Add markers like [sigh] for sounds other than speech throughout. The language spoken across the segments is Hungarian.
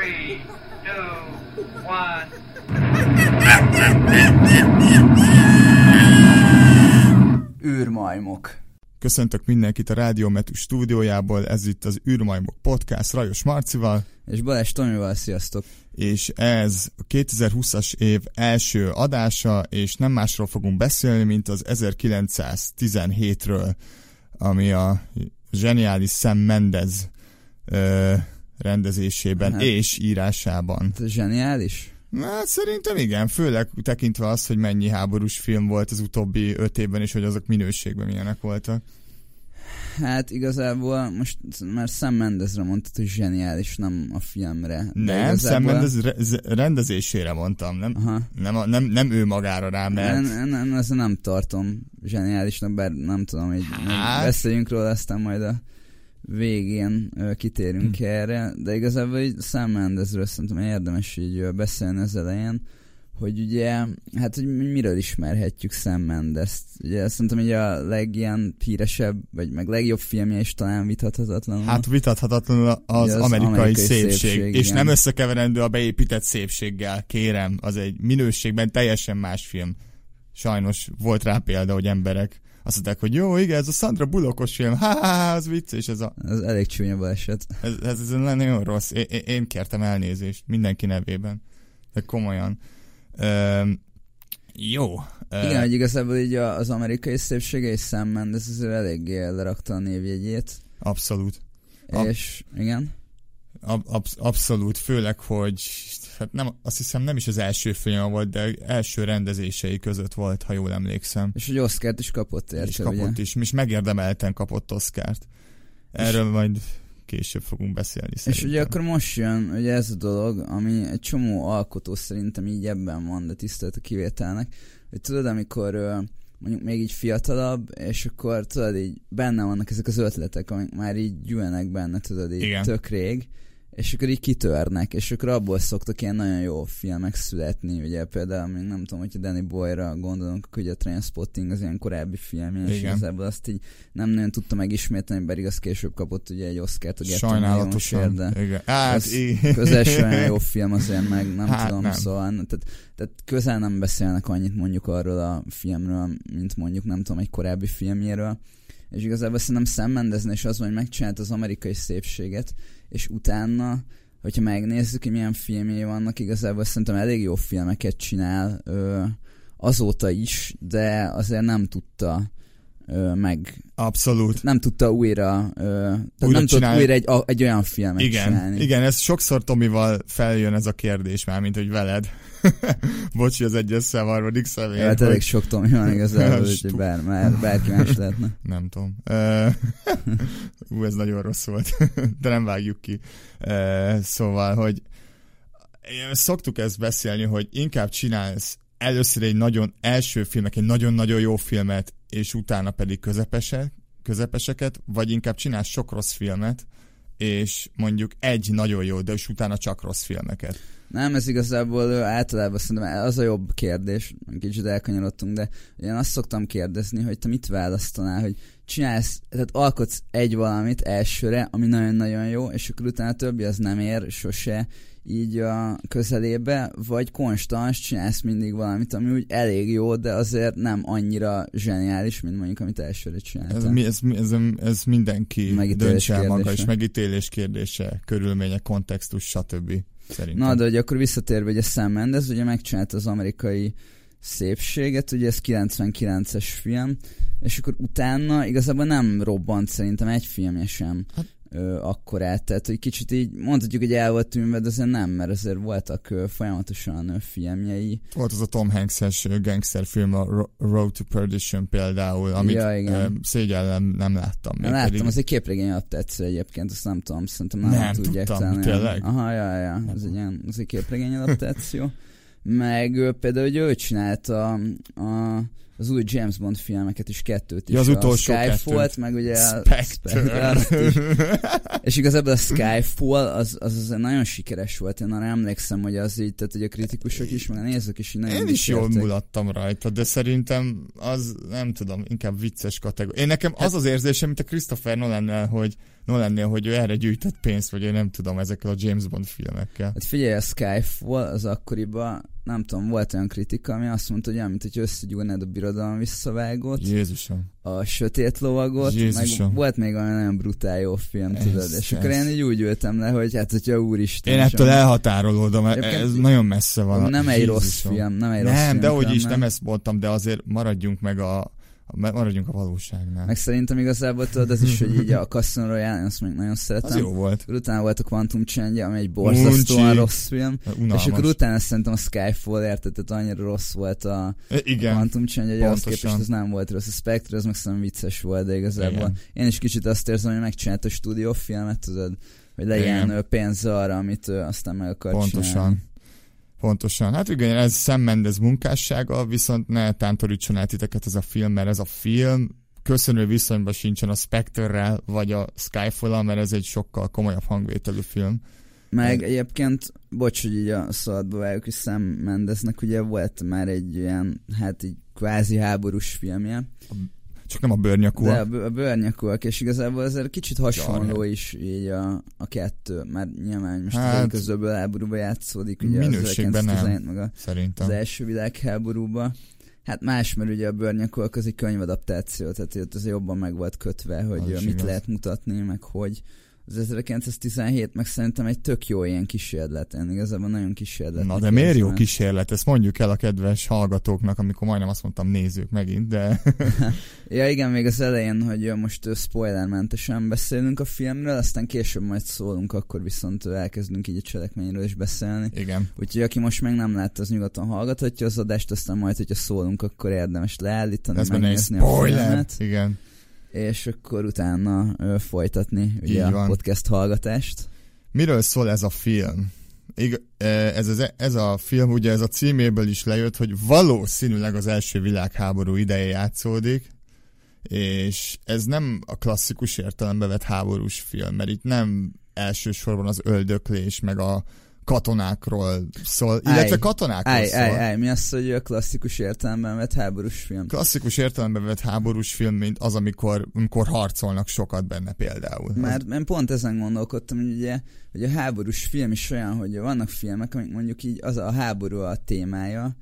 three, two, one. űrmajmok. Köszöntök mindenkit a Rádiómetű stúdiójából, ez itt az űrmajmok podcast Rajos Marcival, És Balázs Tomival, sziasztok! és ez a 2020-as év első adása, és nem másról fogunk beszélni, mint az 1917-ről, ami a zseniális Sam Mendez ö, rendezésében Hát. és írásában. Ez zseniális? Hát szerintem igen, főleg tekintve azt, hogy mennyi háborús film volt az utóbbi öt évben, és hogy azok minőségben milyenek voltak. Hát igazából most már Sam Mendezre mondtad, hogy zseniális, nem a filmre. Nem, igazából... Sam Mendes re- rendezésére mondtam, nem? Aha. Nem, a- nem, nem ő magára rá, mert... Én, én ezt nem tartom zseniálisnak, bár nem tudom, hogy Hát. hát... beszéljünk róla, aztán majd a végén ö, kitérünk Hm. erre, de igazából így Sam Mendezről szerintem érdemes így beszélni az elején, hogy ugye, hát hogy mi- miről ismerhetjük Sam Mendes-t. Ugye szerintem így a legilyen híresebb, vagy meg legjobb filmje is talán vitathatatlanul. Hát vitathatatlanul az, az amerikai, amerikai szépség, szépség, és igen. nem összekeverendő a beépített szépséggel, kérem, az egy minőségben teljesen más film. Sajnos volt rá példa, hogy emberek azt mondták, hogy jó, igen, ez a Sandra Bullockos film, ha, ha, ha az vicces, ez, a, Ez elég csúnya baleset. ez, ez, ez nagyon rossz. Én, én- kértem elnézést mindenki nevében. De komolyan. Üm, jó. Igen, hogy igazából így az amerikai szépsége és Sam Mendes azért eléggé lerakta a névjegyét. Abszolút. Ab- És igen. Ab, absz- abszolút, főleg, hogy hát nem, azt hiszem nem is az első film volt, de első rendezései között volt, ha jól emlékszem. És hogy Oscárt is kapott érte, és kapott ugye? is, és megérdemelten kapott Oscárt. Erről majd később fogunk beszélni És szerintem. ugye akkor most jön ugye ez a dolog, ami egy csomó alkotó szerintem így ebben van, de tisztelt a kivételnek, hogy tudod, amikor mondjuk még így fiatalabb, és akkor tudod így benne vannak ezek az ötletek, amik már így gyűlnek benne, tudod így Igen. tök rég, és akkor így kitörnek, és akkor abból szoktak ilyen nagyon jó filmek születni, ugye például még nem tudom, hogyha Danny Boyra gondolunk, ugye a Trainspotting az ilyen korábbi filmje, és Igen. igazából azt így nem nagyon tudta megismételni, pedig az később kapott ugye egy Oscar-t a Sajnálatosan. de Igen. Hát, az i- közel se olyan jó [laughs] film azért meg, nem Hát tudom, nem. szóval tehát, tehát közel nem beszélnek annyit mondjuk arról a filmről, mint mondjuk nem tudom, egy korábbi filmjéről, és igazából szerintem Sam Mendesnél is az van, hogy megcsinált az amerikai szépséget, és utána, hogyha megnézzük, hogy milyen filmjei vannak, igazából szerintem elég jó filmeket csinál ö, azóta is, de azért nem tudta ö, meg abszolút. nem tudta újra, ö, tehát Újra nem tudta csinálni. újra egy, a, egy olyan filmet Igen, csinálni. igen, ez sokszor Tomival feljön ez a kérdés már, mint hogy veled. [laughs] Bocsi, az egy összevarvadik személy. Ja, hát elég sok Tomi van igazából, [laughs] úgyhogy bár, bár, bárki más lehetne. [laughs] Nem tudom. Ú, ez nagyon rossz volt, de nem vágjuk ki. Szóval, hogy szoktuk ezt beszélni, hogy inkább csinálsz először egy nagyon első filmek, egy nagyon-nagyon jó filmet, és utána pedig közepesek, közepeseket, vagy inkább csinálsz sok rossz filmet, és mondjuk egy nagyon jó, de és utána csak rossz filmeket. Nem, ez igazából általában szerintem az a jobb kérdés, kicsit elkanyarodtunk, de én azt szoktam kérdezni, hogy te mit választanál, hogy csinálsz, tehát alkotsz egy valamit elsőre, ami nagyon-nagyon jó, és akkor utána a többi az nem ér sose így a közelébe, vagy konstans csinálsz mindig valamit, ami úgy elég jó, de azért nem annyira zseniális, mint mondjuk, amit elsőre Ez, csináltál. mi- ez, ez, ez mindenki Megítélés el maga, és megítélés kérdése, körülmények, kontextus, stb. Szerintem. Na, de hogy akkor visszatérve, ugye Sam Mendes ugye megcsinálta az amerikai szépséget, ugye ez 99-es film, és akkor utána igazából nem robbant szerintem egy filmje sem Hát- akkorát, tehát hogy kicsit így mondhatjuk, hogy el volt tűnve, de azért nem, mert azért voltak folyamatosan filmjei. Volt az a Tom Hanks-es ö, gangster film, a Ro- Road to Perdition például, amit Ja, igen. szégyellem nem láttam. Még láttam, pedig- az egy képregény adaptáció egyébként, azt nem tudom, szerintem nem, Nem tudják tudtam, talán. tényleg? Aha, ja, ja, ez egy, ilyen, ez egy képregény adaptáció. Meg például, hogy ő csinálta a, az új James Bond filmeket is, kettőt is. Ja, az a utolsó Skyfall-t, kettőt. meg ugye a Spectre. is. [laughs] És igazából a Skyfall az, az, az nagyon sikeres volt. Én arra emlékszem, hogy az így, tehát hogy a kritikusok is, meg a nézők is így nagyon Én is jól mulattam rajta, de szerintem az, nem tudom, inkább vicces kategória. Én nekem az az érzésem, mint a Christopher Nolan-nel, hogy Nolan-nél, hogy ő erre gyűjtett pénzt, vagy én nem tudom, ezekkel a James Bond filmekkel. Hát figyelj, a Skyfall az akkoriban, nem tudom, volt olyan kritika, ami azt mondta, hogy olyan, mint hogy összegyúrnád a birodalom visszavágót, Jézusom. a sötét lovagot, Jézusom. meg volt még olyan nagyon brutál jó film, Ez- tudod, és akkor ez- én így úgy ültem le, hogy hát, hogyha úristen. Én ettől elhatárolódom, ez Egyébként- nagyon messze van. Nem egy rossz Jézusom. film, nem egy rossz Nem, film. de hogy is, nem. nem ezt mondtam, de azért maradjunk meg a maradjunk a valóságnál. Meg szerintem igazából tudod, az is, hogy így a [laughs] Casino Royale, azt még nagyon az szeretem. jó volt. Utána volt a Quantum Change, ami egy borzasztóan rossz film. Unalmas. És akkor utána szerintem a Skyfall, érted, tehát annyira rossz volt a Igen. Quantum Change, hogy ahhoz pontosan. képest ez nem volt rossz. A Spectre az meg szerintem vicces volt, de igazából Igen. én is kicsit azt érzem, hogy megcsinált a stúdiófilmet, tudod, hogy legyen Igen. pénz arra, amit ő aztán meg akar csinálni. Pontosan. Hát igen, ez Sam Mendes munkássága, viszont ne tántorítson el titeket ez a film, mert ez a film köszönő viszonyban sincsen a Spectre-rel, vagy a skyfall mert ez egy sokkal komolyabb hangvételű film. Meg egyébként, bocs, hogy így a szabadba vágjuk, hogy Sam Mendesnek ugye volt már egy ilyen, hát így kvázi háborús filmje, Csak nem a bőrnyakú. de a, bő- a bőrnyakúak, és igazából azért kicsit hasonló Jarhead. is így a, a kettő, mert nyilván most Hát, az háborúba játszódik, ugye minőségben az nem. 1917 meg a, Szerintem. az első világháborúba. Hát más, mert ugye a bőrnyakúak az egy könyvadaptáció, tehát ott az jobban meg volt kötve, hogy Az mit igaz. lehet mutatni, meg hogy. Az 1917 meg szerintem egy tök jó ilyen kísérlet, én igazából nagyon kísérlet. Na de miért jó kísérlet? Ezt mondjuk el a kedves hallgatóknak, amikor majdnem azt mondtam nézők megint, de [laughs] Ja igen, még az elején, hogy most spoilermentesen beszélünk a filmről, aztán később majd szólunk, akkor viszont elkezdünk így a cselekményről is beszélni. igen. Úgyhogy aki most még nem látta, az nyugodtan hallgathatja az adást, aztán majd, hogyha szólunk, akkor érdemes leállítani, Ez megnézni a spoiler. filmet, Igen. És akkor utána folytatni ugye Így a van. podcast hallgatást. Miről szól ez a film? Ig- eh, ez, ez, ez a film, ugye ez a címéből is lejött, hogy valószínűleg az első világháború ideje játszódik, és ez nem a klasszikus értelembe vett háborús film, mert itt nem elsősorban az öldöklés, meg a katonákról szól, illetve katonákról Állj, szól. állj, állj, mi az, hogy a klasszikus értelemben vett háborús film? Klasszikus értelembe vett háborús film, mint az, amikor, amikor harcolnak sokat benne például. Már én pont ezen gondolkodtam, hogy ugye, hogy a háborús film is olyan, hogy vannak filmek, amik mondjuk így az a háború a témája,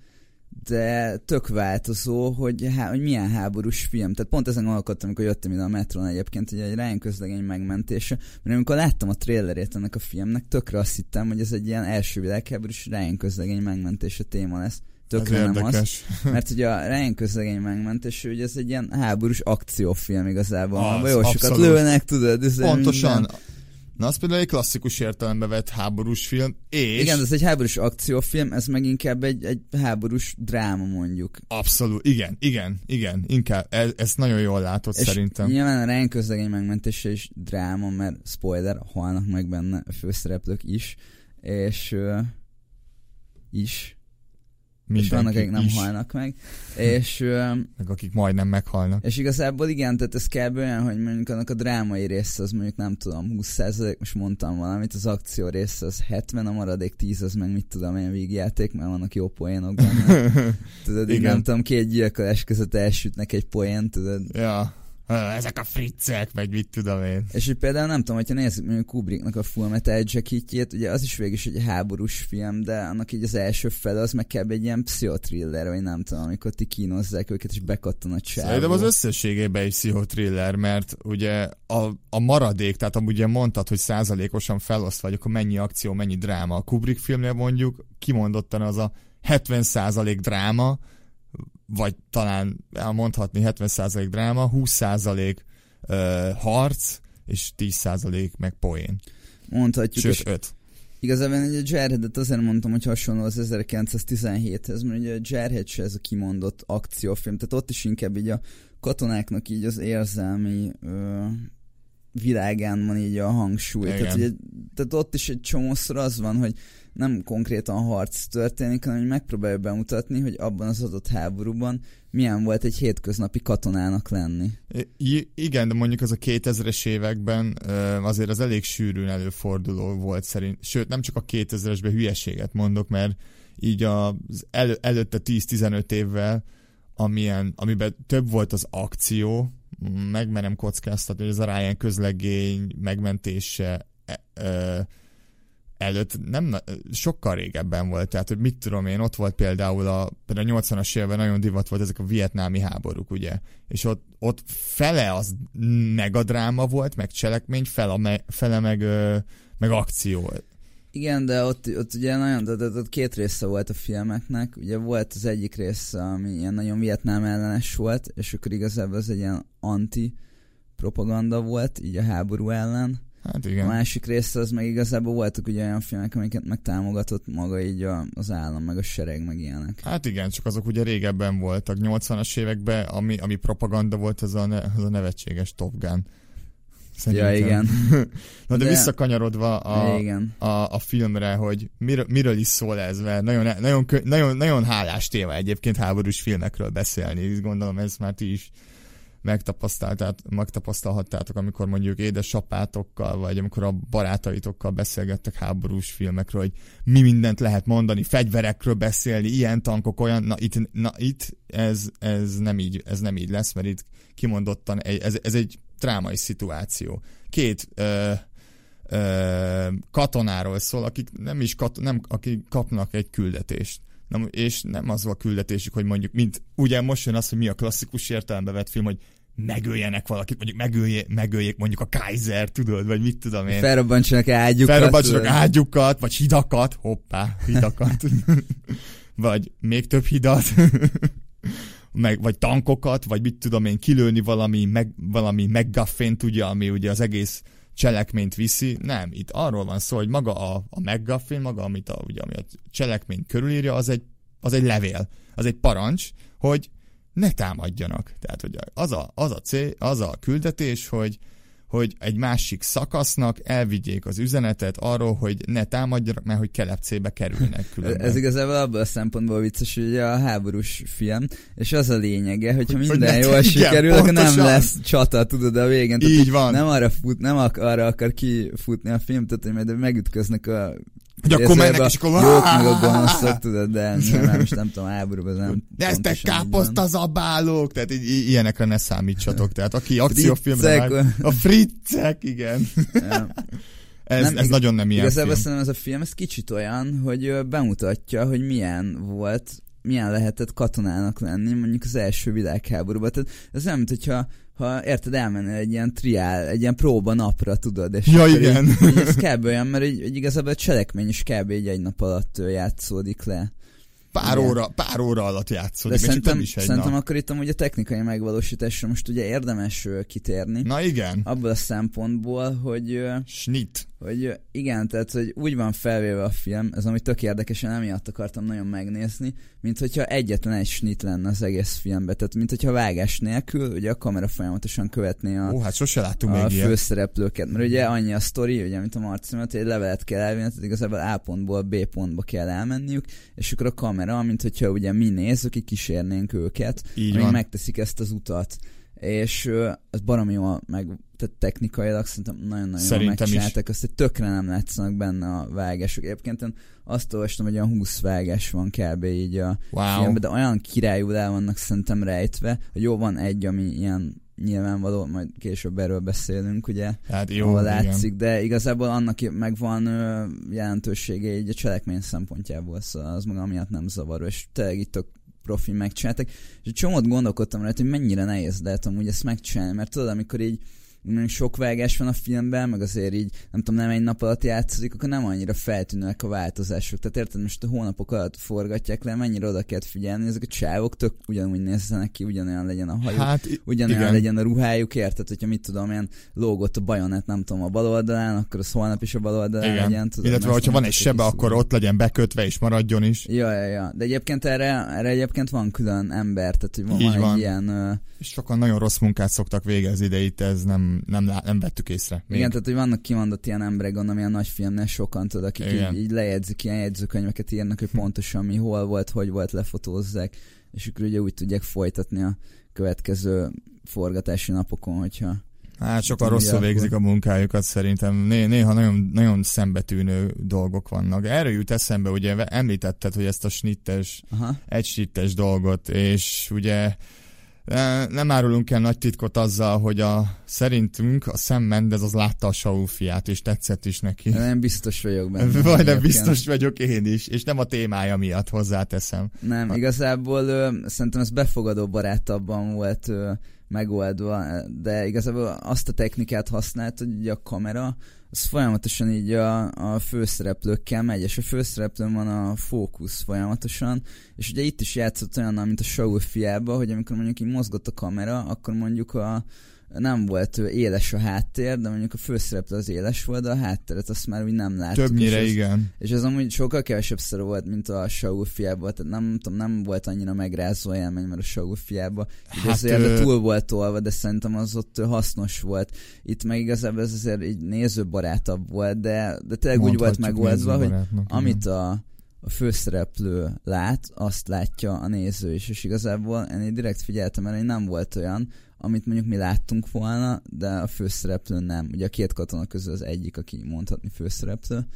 de tök változó, hogy, há- hogy milyen háborús film. Tehát pont ezen gondolkodtam, amikor jöttem ide a metron egyébként, hogy egy Ryan közlegény megmentése, mert amikor láttam a trailerét ennek a filmnek, tökre azt hittem, hogy ez egy ilyen első világháborús Ryan közlegény megmentése téma lesz. Tökre nem az. [laughs] Mert ugye a Ryan közlegény megmentés, ugye ez egy ilyen háborús akciófilm igazából. Az, Az, jó sokat lőnek, tudod. Ez Pontosan. minden- Na, az például egy klasszikus értelembe vett háborús film, és... Igen, ez egy háborús akciófilm, ez meg inkább egy, egy háborús dráma mondjuk. Abszolút, igen, igen, igen, inkább, ez, ezt nagyon jól látod És szerintem. nyilván a Ryan közlegény megmentése is dráma, mert spoiler, halnak meg benne a főszereplők is, és uh, is, és vannak, akik nem is, halnak meg, és Meg akik majdnem meghalnak. És igazából igen, tehát ez kb. olyan, hogy mondjuk annak a drámai része az mondjuk nem tudom, 20% most mondtam valamit, az akció része az 70, a maradék 10 az meg mit tudom én végjáték, mert vannak jó poénok benne. [laughs] Tudod, Igen. nem tudom, két gyilkolás között elsütnek egy poén, tudod. ja, ezek a friccek, meg mit tudom én. És hogy például nem tudom, hogyha nézzük mondjuk Kubricknak a Full Metal Jacketjét, ugye az is végig is egy háborús film, de annak így az első fele az meg kb. egy ilyen pszichotriller, vagy nem tudom, amikor ti kínozzák őket, és bekattan a csávó. Szerintem az összességében egy pszichotriller, mert ugye a, a maradék, tehát amúgy ugye mondtad, hogy százalékosan felosztva vagy, akkor mennyi akció, mennyi dráma. A Kubrick filmnél mondjuk kimondottan az a 70 százalék dráma, vagy talán mondhatni 70 százalék dráma, 20 százalék ö, harc, és 10 százalék meg poén. Mondhatjuk, és Sőt, 5. Igazából ugye a Jarheadet azért mondtam, hogy hasonló az 1917-hez, mert ugye a Jarhead se ez a kimondott akciófilm, tehát ott is inkább így a katonáknak így az érzelmi ö, világán van így a hangsúly. Igen. Tehát, ugye, tehát ott is egy csomószor az van, hogy nem konkrétan harc történik, hanem hogy megpróbálja bemutatni, hogy abban az adott háborúban milyen volt egy hétköznapi katonának lenni. I- igen, de mondjuk az a 2000-es években azért az elég sűrűn előforduló volt szerint. Sőt, nem csak a 2000-esben hülyeséget mondok, mert így az elő, előtte 10-15 évvel, amilyen, amiben több volt az akció, megmerem kockáztatni, hogy ez a Ryan közlegény megmentése e, ö, előtt nem sokkal régebben volt, tehát hogy mit tudom én, ott volt például a, például a 80-as években nagyon divat volt ezek a vietnámi háborúk, ugye, és ott, ott fele az megadráma volt, meg cselekmény, fele, me, fele meg, ö, meg akció. Igen, de ott, ott ugye nagyon, de, de, de két része volt a filmeknek. Ugye volt az egyik része, ami ilyen nagyon Vietnám ellenes volt, és akkor igazából az egy ilyen anti propaganda volt, így a háború ellen. Hát A igen. másik része az meg igazából voltak ugye olyan filmek, amiket megtámogatott maga így a, az állam, meg a sereg, meg ilyenek. Hát igen, csak azok ugye régebben voltak, 80-as években, ami, ami propaganda volt, az a, ne, az a nevetséges Top Gun. Ja, igen. [laughs] Na de, De- visszakanyarodva a. Igen. a, a filmre, hogy miről, miről is szól ez, mert nagyon, nagyon, nagyon, nagyon hálás téma egyébként háborús filmekről beszélni, gondolom ez már ti is megtapasztalhattátok, amikor mondjuk édesapátokkal, vagy amikor a barátaitokkal beszélgettek háborús filmekről, hogy mi mindent lehet mondani, fegyverekről beszélni, ilyen tankok, olyan, na itt, na itt ez, ez, nem így, ez nem így lesz, mert itt kimondottan egy, ez, ez egy drámai szituáció. Két ö, ö, katonáról szól, akik nem is kat, nem, akik kapnak egy küldetést. Na, és nem az a küldetésük, hogy mondjuk, mint ugye most jön az, hogy mi a klasszikus értelembe vett film, hogy megöljenek valakit, mondjuk megölje, megöljék mondjuk a Kaiser, tudod, vagy mit tudom én. Felrobbantsanak ágyukat. Felrobbantsanak ágyukat, vagy hidakat, hoppá, hidakat. [laughs] vagy még több hidat. Meg, vagy tankokat, vagy mit tudom én, kilőni valami, meg, valami meggaffént, ugye, ami ugye az egész cselekményt viszi. Nem, itt arról van szó, hogy maga a, a McGuffin, maga, amit a, ugye, ami a cselekményt körülírja, az egy, az egy levél, az egy parancs, hogy ne támadjanak. Tehát, hogy az a, az a cél, az a küldetés, hogy hogy egy másik szakasznak elvigyék az üzenetet arról, hogy ne támadjanak, mert hogy kelepcébe kerülnek [laughs] különben. Ez igazából abban a szempontból vicces, hogy ugye a háborús film, és az a lényege, hogyha Hogy minden ne- jól [laughs] sikerül, akkor nem lesz csata, tudod, a végén. Tehát, Így van. Nem arra, fut, nem ak- arra akar kifutni a film, tehát hogy majd megütköznek a Hogy akkor mennek, a és akkor... jók meg a gonoszok, tudod, de nem, most nem tudom, háborúban ez nem Neztek pontosan így káposzta van. zabálók! Tehát így, ilyenekre ne számítsatok. Tehát aki akciófilmre már... A friccek, igen. [laughs] Ez, Nem, ez igaz- nagyon nem ilyen Igazából film. szerintem ez a film ez kicsit olyan, hogy bemutatja, hogy milyen volt, milyen lehetett katonának lenni mondjuk az első világháborúban. Tehát ez nem, mint hogyha ha érted, elmennél egy ilyen triál, egy ilyen próba napra, tudod, és Ja, igen. Így, így ez kb. olyan, mert így, így igazából a cselekmény is kb. így egy nap alatt játszódik le. Pár óra, pár óra alatt De játszódik, csak szerintem, nem is egy szerintem nap. akkor itt amúgy a technikai megvalósításra most ugye érdemes kitérni. Na igen. Abból a szempontból, hogy Snit. Hogy igen, tehát hogy úgy van felvéve a film, ez ami tök érdekes, én emiatt akartam nagyon megnézni, mint hogyha egyetlen egy snit lenne az egész filmben, tehát mint hogyha vágás nélkül, ugye a kamera folyamatosan követné a, Ó, hát sose láttunk a még főszereplőket, mert ugye annyi a sztori, ugye, mint a Marci mondta, hogy egy levelet kell elvinni, tehát igazából A pontból B pontba kell elmenniük, és akkor a kamera, mint hogyha ugye mi nézzük, így kísérnénk őket, Így amíg van. megteszik ezt az utat. És ez baromi jól meg, tehát technikailag szerintem nagyon-nagyon jól Szerintem is. megcsinálták, azt, hogy tökre nem látszanak benne a vágások. Egyébként én azt olvastam, hogy olyan 20 vágás van kb. így a Wow. filmben, de olyan királyul el vannak szerintem rejtve, hogy jó, van egy, ami ilyen nyilvánvaló, majd később erről beszélünk, ugye, Hát jó, ahol igen. látszik, de igazából annak megvan ö, jelentősége így a cselekmény szempontjából, szóval az maga miatt nem zavaró, és tényleg itt profi megcsináltak, és egy csomót gondolkodtam rajta, hogy mennyire nehéz lehet amúgy ezt megcsinálni, mert tudod, amikor így sok vágás van a filmben, meg azért így, nem tudom, nem egy nap alatt játszik, akkor nem annyira feltűnőek a változások. Tehát érted, most a hónapok alatt forgatják le, mennyire oda kell figyelni, ezek a csávok tök ugyanúgy nézzenek ki, ugyanolyan legyen a hajuk, Hát ugyanolyan igen. legyen a ruhájuk, érted, hogyha mit tudom én, lógott a bajonet, nem tudom, a bal oldalán, akkor az holnap is a bal oldalán Igen. legyen. Tudod, Illetve, hogyha van egy sebe, akkor ott legyen bekötve és maradjon is. Ja, ja, ja. De egyébként erre, erre egyébként van külön ember, tehát hogy van, van egy ilyen... És sokan nagyon rossz munkát szoktak végezni, de itt ez nem, nem, nem, vettük észre. Még. Igen, tehát hogy vannak kimondott ilyen emberek, gondolom ilyen nagy filmnél sokan tudod, akik Igen. így, így lejegyzik, ilyen jegyzőkönyveket írnak, hogy pontosan mi hol volt, hogy volt, lefotózzák, és akkor ugye úgy tudják folytatni a következő forgatási napokon, hogyha Hát sokan rosszul ugye, végzik a munkájukat szerintem. Né- néha nagyon, nagyon szembetűnő dolgok vannak. Erről jut eszembe, ugye említetted, hogy ezt a snittes, aha, egy snittes dolgot, és ugye nem árulunk el nagy titkot azzal, hogy a szerintünk a Sam Mendes az látta a Saul fiát, és tetszett is neki. nem biztos vagyok benne. [laughs] Vagy nem biztos vagyok én is, és nem a témája miatt hozzáteszem. Nem, igazából ö, szerintem ez befogadó barátabban volt ö, megoldva, de igazából azt a technikát használt, hogy ugye a kamera az folyamatosan így a, a főszereplőkkel megy, és a főszereplőn van a fókusz folyamatosan, és ugye itt is játszott olyannal, mint a Saul fiába, hogy amikor mondjuk így mozgott a kamera, akkor mondjuk a nem volt éles a háttér, de mondjuk a főszereplő az éles volt, de a hátteret azt már úgy nem láttuk. Többnyire és ez, igen. és ez amúgy sokkal kevesebb szor volt, mint a Saul fiában, tehát nem tudom, nem volt annyira megrázó élmény, mert a Saul fiában Hát, azért ö- túl volt tolva, de szerintem az ott hasznos volt. Itt meg igazából ez azért így nézőbarátabb volt, de, de tényleg úgy volt megoldva, hogy amit a, a főszereplő lát, azt látja a néző is, és igazából én direkt figyeltem erre, hogy nem volt olyan, amit mondjuk mi láttunk volna, de a főszereplő nem. Ugye a két katona közül az egyik, aki mondhatni főszereplő.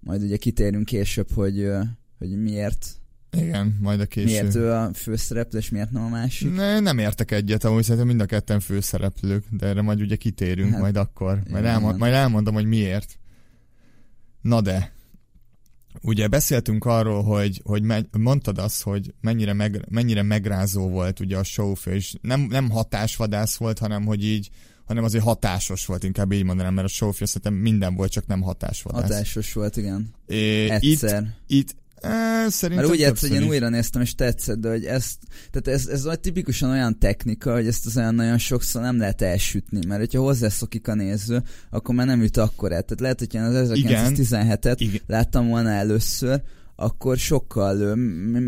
Majd ugye kitérünk később, hogy, hogy miért, Igen, majd a késő. miért ő a főszereplő, és miért nem a másik. Ne, nem értek egyet, amúgy szerintem mind a ketten főszereplők, de erre majd ugye kitérünk, hát, majd akkor. Majd, igen. elmond, majd elmondom, hogy miért. Na de, ugye beszéltünk arról, hogy, hogy me, mondtad azt, hogy mennyire, meg, mennyire megrázó volt ugye a showfő, és nem, nem hatásvadász volt, hanem hogy így hanem azért hatásos volt, inkább így mondanám, mert a showfő szerintem minden volt, csak nem hatásvadász. Hatásos volt, igen. É, itt, Egyszer. itt e, szerintem Mert úgy egyszer, hogy én újra néztem, és tetszett, de hogy ezt, tehát ez, ez olyan tipikusan olyan technika, hogy ezt az olyan nagyon sokszor nem lehet elsütni, mert hogyha hozzászokik a néző, akkor már nem üt akkor el. Tehát lehet, hogy én az Igen. 1917-et Igen. láttam volna először, akkor sokkal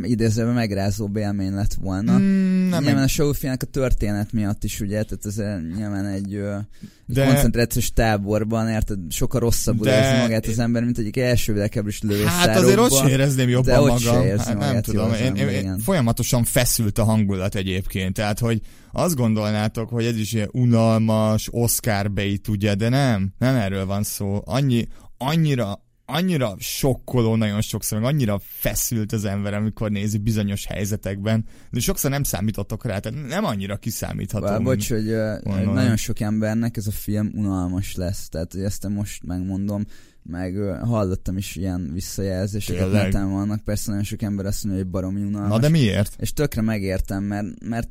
idézőben megrázóbb élmény lett volna. Mm, nem nyilván a showfilmnek a történet miatt is, ugye, tehát ez nyilván egy, egy De- koncentrációs táborban, érted, sokkal rosszabbul De- érzi magát az ember, mint egyik első világháborús lőszárokban. Hát azért ott se érezném jobban de ott magam. se érzi hát nem magát tudom, jól az én, én, én, folyamatosan feszült a hangulat egyébként, tehát hogy azt gondolnátok, hogy ez is ilyen unalmas, Oscar bait, ugye, de nem, nem erről van szó. Annyi, annyira, annyira sokkoló nagyon sokszor, meg annyira feszült az ember, amikor nézi bizonyos helyzetekben, de sokszor nem számítottok rá, tehát nem annyira kiszámítható. Bár, bocs, hogy Gondolom. nagyon sok embernek ez a film unalmas lesz, tehát ezt most megmondom, meg hallottam is ilyen visszajelzéseket, neten vannak, persze nagyon sok ember azt mondja, hogy baromi unalmas, Na de miért? és tökre megértem, mert, mert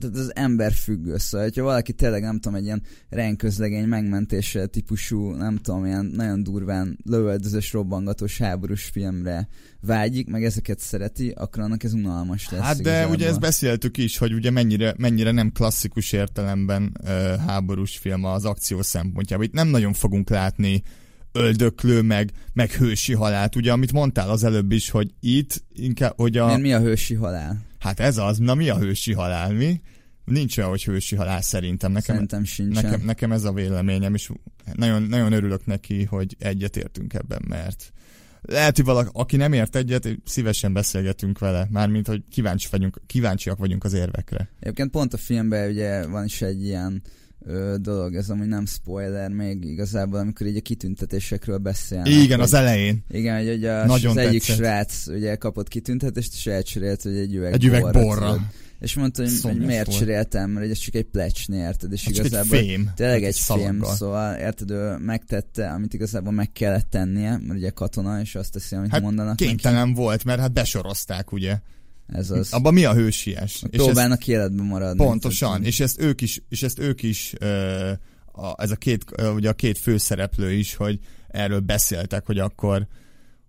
tehát az ember függő, szóval, hogyha valaki tényleg, nem tudom, egy ilyen rendközlegény megmentése típusú, nem tudom, ilyen nagyon durván lövöldözős, robbangatós háborús filmre vágyik, meg ezeket szereti, akkor annak ez unalmas lesz Hát de igazából. ugye ezt beszéltük is, hogy ugye mennyire, mennyire nem klasszikus értelemben uh, háborús film az akció szempontjából. Itt nem nagyon fogunk látni öldöklő, meg, meg hősi halált. Ugye, amit mondtál az előbb is, hogy itt inkább, hogy a... Miért mi a hősi halál? Hát ez az, na mi a hősi halál, mi? Nincs olyan, hogy hősi halál szerintem. Nekem, Szerintem sincsen. nekem, nekem ez a véleményem, és nagyon, nagyon örülök neki, hogy egyetértünk ebben, mert lehet, hogy valaki, aki nem ért egyet, szívesen beszélgetünk vele, mármint, hogy kíváncsi vagyunk, kíváncsiak vagyunk az érvekre. Egyébként pont a filmben ugye van is egy ilyen ö, dolog, ez amúgy nem spoiler még igazából, amikor így a kitüntetésekről beszélnek. Igen, hogy, az elején. Igen, hogy ugye a, Nagyon az egyik tetszett. srác ugye kapott kitüntetést, és elcserélt, hogy egy üveg Egy üveg borra, borra. És mondta, hogy, hogy miért volt. cseréltem, mert ez csak egy plecsni, érted? És Hát csak egy igazából fém. tényleg egy fém, szalaggal. szóval érted, ő megtette, amit igazából meg kellett tennie, mert ugye katona, és azt teszi, amit Hát mondanak neki. Kénytelen volt, mert hát besorozták, ugye. Ez az. Abban mi a hősies? Próbálnak életben maradni. Pontosan, Tehát, és ezt ők is, és ezt ők is ö, a, ez a két, ö, ugye a két főszereplő is, hogy erről beszéltek, hogy akkor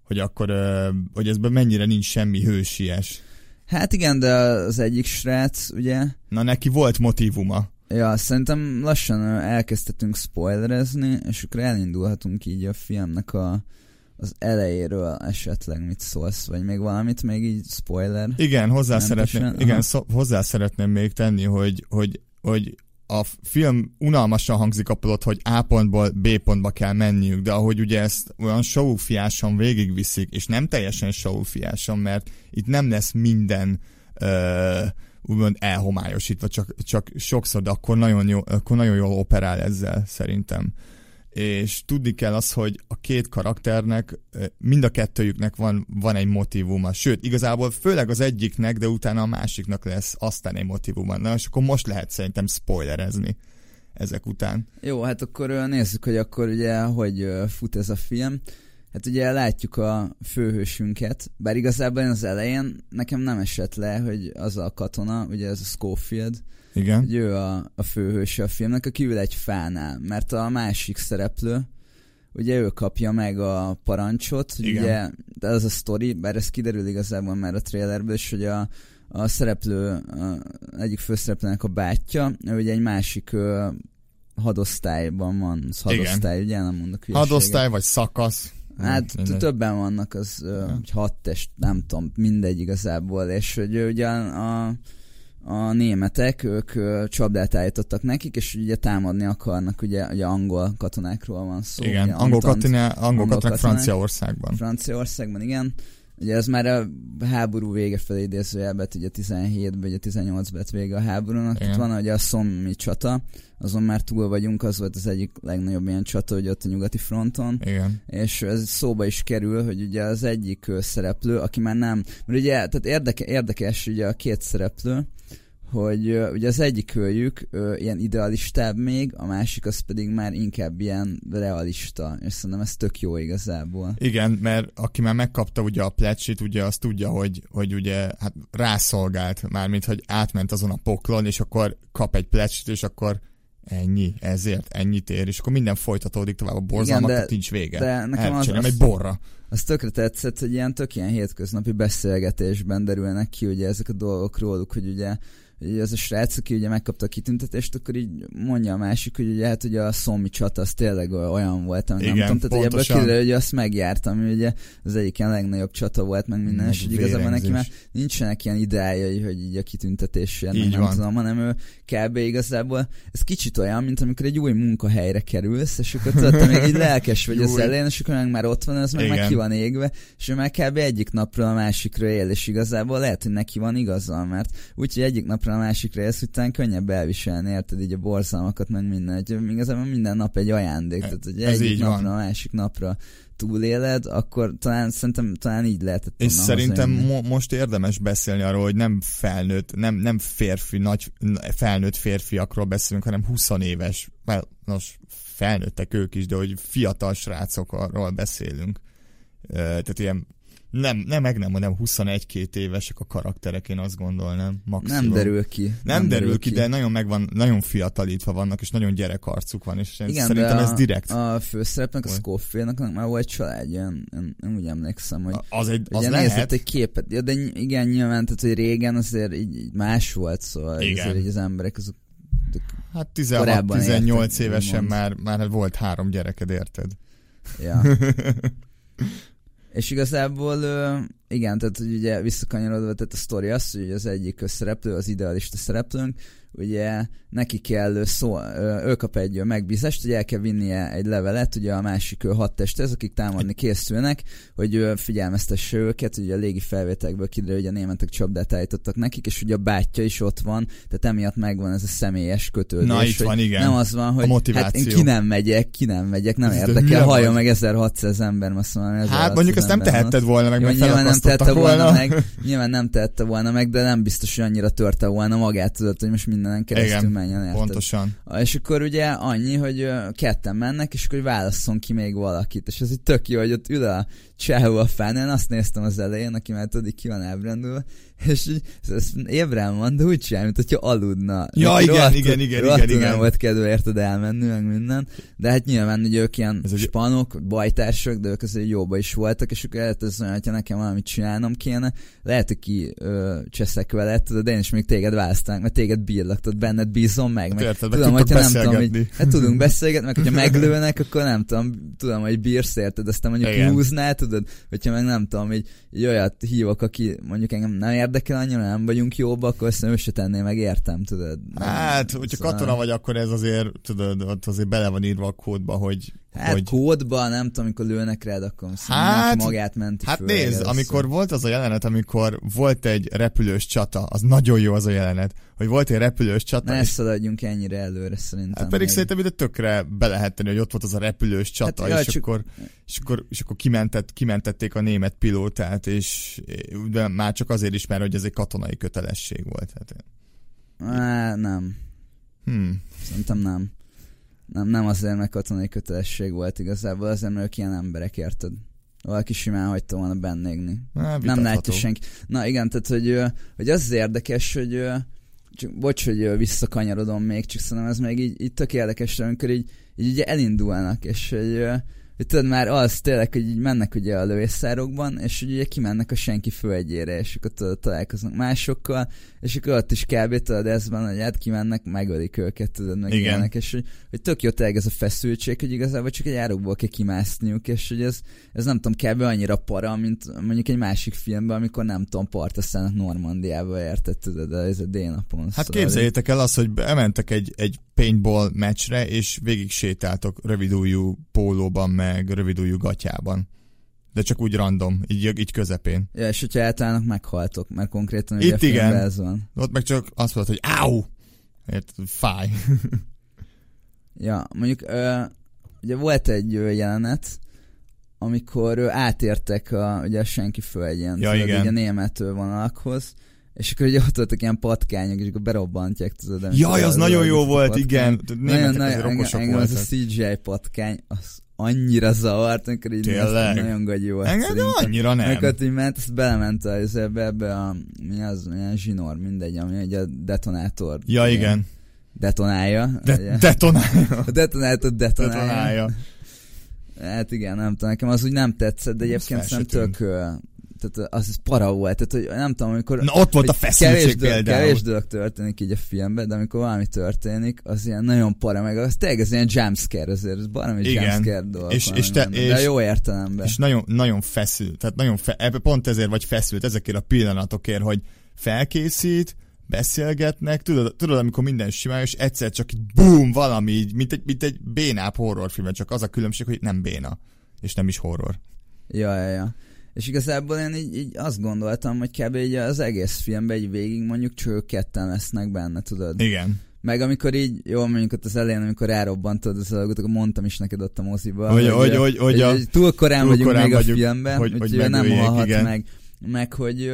hogy akkor, ö, hogy ezben mennyire nincs semmi hősies. Hát igen, de az egyik srác, ugye, Na neki volt motivuma. ja, szerintem lassan elkezdhetünk spoilerezni, és akkor elindulhatunk így a filmnek a, az elejéről esetleg mit szólsz, vagy még valamit, még így spoiler. Igen, hozzá szeretném, igen, szó, hozzá szeretném még tenni, hogy, hogy, hogy a film unalmasan hangzik a plot, hogy A pontból B pontba kell menniük, de ahogy ugye ezt olyan showfiásan végigviszik, és nem teljesen showfiásan, mert itt nem lesz minden uh, úgymond elhomályosítva, csak, csak sokszor, de akkor nagyon, jó, akkor nagyon jól operál ezzel szerintem. És tudni kell az, hogy a két karakternek, mind a kettőjüknek van, van egy motivuma. Sőt, igazából főleg az egyiknek, de utána a másiknak lesz aztán egy motivuma. Na, és akkor most lehet szerintem spoilerezni ezek után. Jó, hát akkor nézzük, hogy akkor ugye hogy fut ez a film. Hát ugye látjuk a főhősünket, bár igazából az elején nekem nem esett le, hogy az a katona, ugye ez a Schofield, Igen. hogy ő a, a főhőse a filmnek, aki ül egy fánál, mert a másik szereplő, ugye ő kapja meg a parancsot, Igen. ugye, de az a sztori, bár ez kiderül igazából már a trailerből is, hogy a, a szereplő, a egyik főszereplőnek a bátyja, ő ugye egy másik ö, hadosztályban van, az hadosztály, Igen. ugye, nem mondok hülyeséget. Hadosztály vagy szakasz. Hát Mindegy. többen vannak, az ö, hat test, nem tudom, mindegy igazából, és hogy ugye a, a németek, ők csapdát állítottak nekik, és ugye támadni akarnak, ugye, ugye angol katonákról van szó. Igen, ugye, angol, katonák, angol angol katonák. Franciaországban. Franciaországban, igen. Ugye ez már a háború vége felé idézőjelben, ugye 17-ben, ugye 18-ben lett vége a háborúnak. Igen. Itt van ugye a Szommi csata, azon már túl vagyunk, az volt az egyik legnagyobb ilyen csata, ugye ott a nyugati fronton Igen. és ez szóba is kerül, hogy ugye az egyik szereplő, aki már nem, mert ugye, tehát érdeke, érdekes ugye a két szereplő, hogy ugye az egyik ö, ilyen idealistább még, a másik az pedig már inkább ilyen realista, és szerintem ez tök jó igazából. Igen, mert aki már megkapta ugye a plecsit, ugye azt tudja, hogy, hogy ugye hát rászolgált, mármint hogy átment azon a poklon, és akkor kap egy plecsit, és akkor ennyi, ezért ennyit ér, és akkor minden folytatódik tovább a borzalmaknak, de- nincs vége. de nekem az- egy borra. Az tökre tetszett, hogy ilyen tök ilyen hétköznapi beszélgetésben derülnek ki ugye ezek a dolgok róluk, hogy ugye az a srác, aki ugye megkapta a kitüntetést, akkor így mondja a másik, hogy ugye hát ugye a szommi csata az tényleg olyan volt, ami nem Igen, tudom, tehát ebből kiderül, hogy azt megjártam, ami ugye az egyik ilyen legnagyobb csata volt, meg minden, Meg és hogy igazából neki már nincsenek ilyen ideájai, hogy így a Így nem van. tudom, hanem ő kb. igazából, ez kicsit olyan, mint amikor egy új munkahelyre kerülsz, és akkor tudod, még így [laughs] lelkes vagy az elején, és akkor meg már ott van, az meg, meg ki van égve, és ő már kb. egyik napról a másikra él, és igazából lehet, hogy neki van igaza, mert úgyhogy egyik a másikra élsz, utána könnyebb elviselni, érted, így a borzalmakat, meg minden, hogy igazából minden nap egy ajándék, tehát hogy egyik napra van. a másik napra túléled, akkor talán szerintem talán így lehetett És szerintem mo- most érdemes beszélni arról, hogy nem felnőtt, nem, nem férfi, nagy felnőtt férfiakról beszélünk, hanem 20 éves, well, nos, felnőttek ők is, de hogy fiatal srácokról beszélünk. Tehát ilyen nem, nem, meg nem, hanem 21-2 évesek a karakterek, én azt gondolnám. Maximum. nem derül ki. Nem, derül ki, de nagyon megvan, nagyon fiatalítva vannak, és nagyon gyerekarcuk van, és Igen, szerintem de ez a, direkt. A főszerepnek, a Volt. Scofield-nak már volt családja, én, én, úgy emlékszem, hogy az egy, az Ugye lehet. egy képet, ja, de igen, nyilván, tehát, hogy régen azért így, így más volt, szóval Igen. azért így az emberek azok Hát korábban 16-18 értek, évesen már, már volt három gyereked, érted? Ja. [laughs] És igazából, igen, tehát hogy ugye visszakanyarodva, tehát a sztori az, hogy az egyik szereplő, az idealista szereplőnk, ugye neki kell szó, ő kap egy megbízást, hogy el kell vinnie egy levelet, ugye a másik hat testhez, akik támadni készülnek, hogy ö, figyelmeztesse őket, ugye a légi felvételekből kiderül, hogy a németek csapdát állítottak nekik, és ugye a bátyja is ott van, tehát emiatt megvan ez a személyes kötődés. Na, itt van, igen. Nem az van, hogy hát én ki nem megyek, ki nem megyek, nem érdekel, hallja vagy. meg 1600 ember, azt mondom, 1600 Hát mondjuk ezt nem tehetted volna meg, Jó, nyilván nem felakasztottak volna, volna. meg, nyilván nem tehette volna meg, de nem biztos, hogy annyira törte volna magát, tudod, hogy most mindenen keresztül Igen, menjen, érted? Pontosan. És akkor ugye annyi, hogy ketten mennek, és akkor válasszon ki még valakit, és ez így tök jó, hogy ott ül a csehó a fán, én azt néztem az elején, aki már tudod, ki van ábrándulva, és így, ez ébren van, de úgy csinál, mint hogyha aludna. Ja, Neki igen, rohadtul- igen, igen, rohadtul igen, igen. volt kedve érted elmenni, meg minden, de hát nyilván hogy ők ilyen Ez spanok, bajtársak, de ők azért jóba is voltak, és akkor lehet ez olyan, hogyha nekem valamit csinálnom kéne, lehet, hogy ki ö, cseszek veled, tudod, én is még téged választanak, mert téged bírlak, tudod, benned bízom meg, meg Érted, tudom, hogyha nem tudom, hogy hát tudunk beszélgetni, meg hogyha meglőnek, akkor nem tudom, tudom, hogy bírsz, érted, aztán mondjuk Igen. lúznál, tudod, tudod, hogyha meg nem tudom, így, így olyat hívok, aki mondjuk engem nem érdekel annyira, nem vagyunk jóba, akkor ezt nem se tenné meg, értem, tudod. Hát, hogyha szóval... katona vagy, akkor ez azért, tudod, ott azért bele van írva a kódba, hogy Hát hogy... kódba, nem tudom, amikor lőnek rád, akkor hát, magát menti Hát nézd, amikor volt az a jelenet, amikor volt egy repülős csata, az nagyon jó az a jelenet, hogy volt egy repülős csata. Ne és... szaladjunk ennyire előre szerintem. Hát pedig még. szerintem ide tökre be lehet tenni, hogy ott volt az a repülős csata, hát, és, csak... akkor, és, akkor, és akkor kimentett, kimentették a német pilótát, és de már csak azért is, mert hogy ez egy katonai kötelesség volt. Hát... Á, nem. Hmm. Szerintem nem. Nem, nem azért, mert katonai kötelesség volt igazából, azért, mert ők ilyen emberek, érted? Valaki simán hagyta volna bennégni. Na, nem látja senki. Na igen, tehát, hogy, hogy az, érdekes, hogy csak bocs, hogy visszakanyarodom még, csak szerintem ez még így, így tök érdekes, amikor így, így ugye elindulnak, és hogy tudod már az tényleg, hogy így mennek ugye a lövészárokban, és hogy ugye kimennek a senki földjére, és akkor tudod, találkoznak másokkal, és akkor ott is kb. tudod ezben, hogy hát kimennek, megölik őket, tudod, meg Igen. Ilyenek, és hogy, hogy tök jó tényleg ez a feszültség, hogy igazából csak egy árokból kell kimászniuk, és hogy ez, ez nem tudom, kb. annyira para, mint mondjuk egy másik filmben, amikor nem tudom, partaszállnak Normandiába, érted, tudod, ez a D-napon. Hát szóval képzeljétek el azt, hogy elmentek egy, egy paintball meccsre, és végig sétáltok rövidújú pólóban, meg rövidújú gatyában. De csak úgy random, így, így közepén. Ja, és hogyha eltalálnak, meghaltok, mert konkrétan Itt igen. ez van. Ott meg csak azt mondod, hogy áú! Érted, fáj. [laughs] ja, mondjuk ö, ugye volt egy jelenet, amikor ö, átértek a, ugye a senki földjén, ja, tudod, igen. a német vonalakhoz, és akkor ugye ott voltak ilyen patkányok, és akkor berobbantják, tudod. Jaj, az nagyon jó volt, igen. Nagyon, nagyon, engem, az a CGI patkány, az annyira zavart, amikor így Tényleg? nagyon gagyi volt Engem szerintem. annyira nem. Amikor így ment, azt belement az ebbe, ebbe a, mi az, milyen zsinór, mindegy, ami egy a detonátor. Ja, ilyen, igen. Detonálja. De, ugye? detonálja. A detonátor detonálja. detonálja. Hát igen, nem tudom, nekem az úgy nem tetszett, de egyébként nem tök, tehát az, az para volt, tehát hogy nem tudom, amikor... Na ott volt a feszültség kevés például. Kevés dolog történik így a filmben, de amikor valami történik, az ilyen nagyon para, meg az tényleg az ilyen jumpscare azért, ez valami jumpscare dolog. És, és te, és, de jó értelemben. És nagyon, nagyon feszült, tehát nagyon fe, pont ezért vagy feszült, ezekért a pillanatokért, hogy felkészít, beszélgetnek, tudod, tudod, amikor minden simán, és egyszer csak így boom, valami így, mint egy, mint egy bénább horrorfilm, csak az a különbség, hogy nem béna, és nem is horror. Ja, ja, ja. És igazából én így, így azt gondoltam, hogy kb. így az egész filmben egy végig mondjuk csak ketten lesznek benne, tudod? Igen. Meg amikor így, jó, mondjuk ott az elején, amikor rárobbantod az alagot, akkor mondtam is neked ott a moziba. Hogy, hogy, hogy, hogy, hogy, hogy, túl korán túl vagyunk korán még vagyunk, a filmben, hogy, hogy, hogy nem hallhat igen. meg meg hogy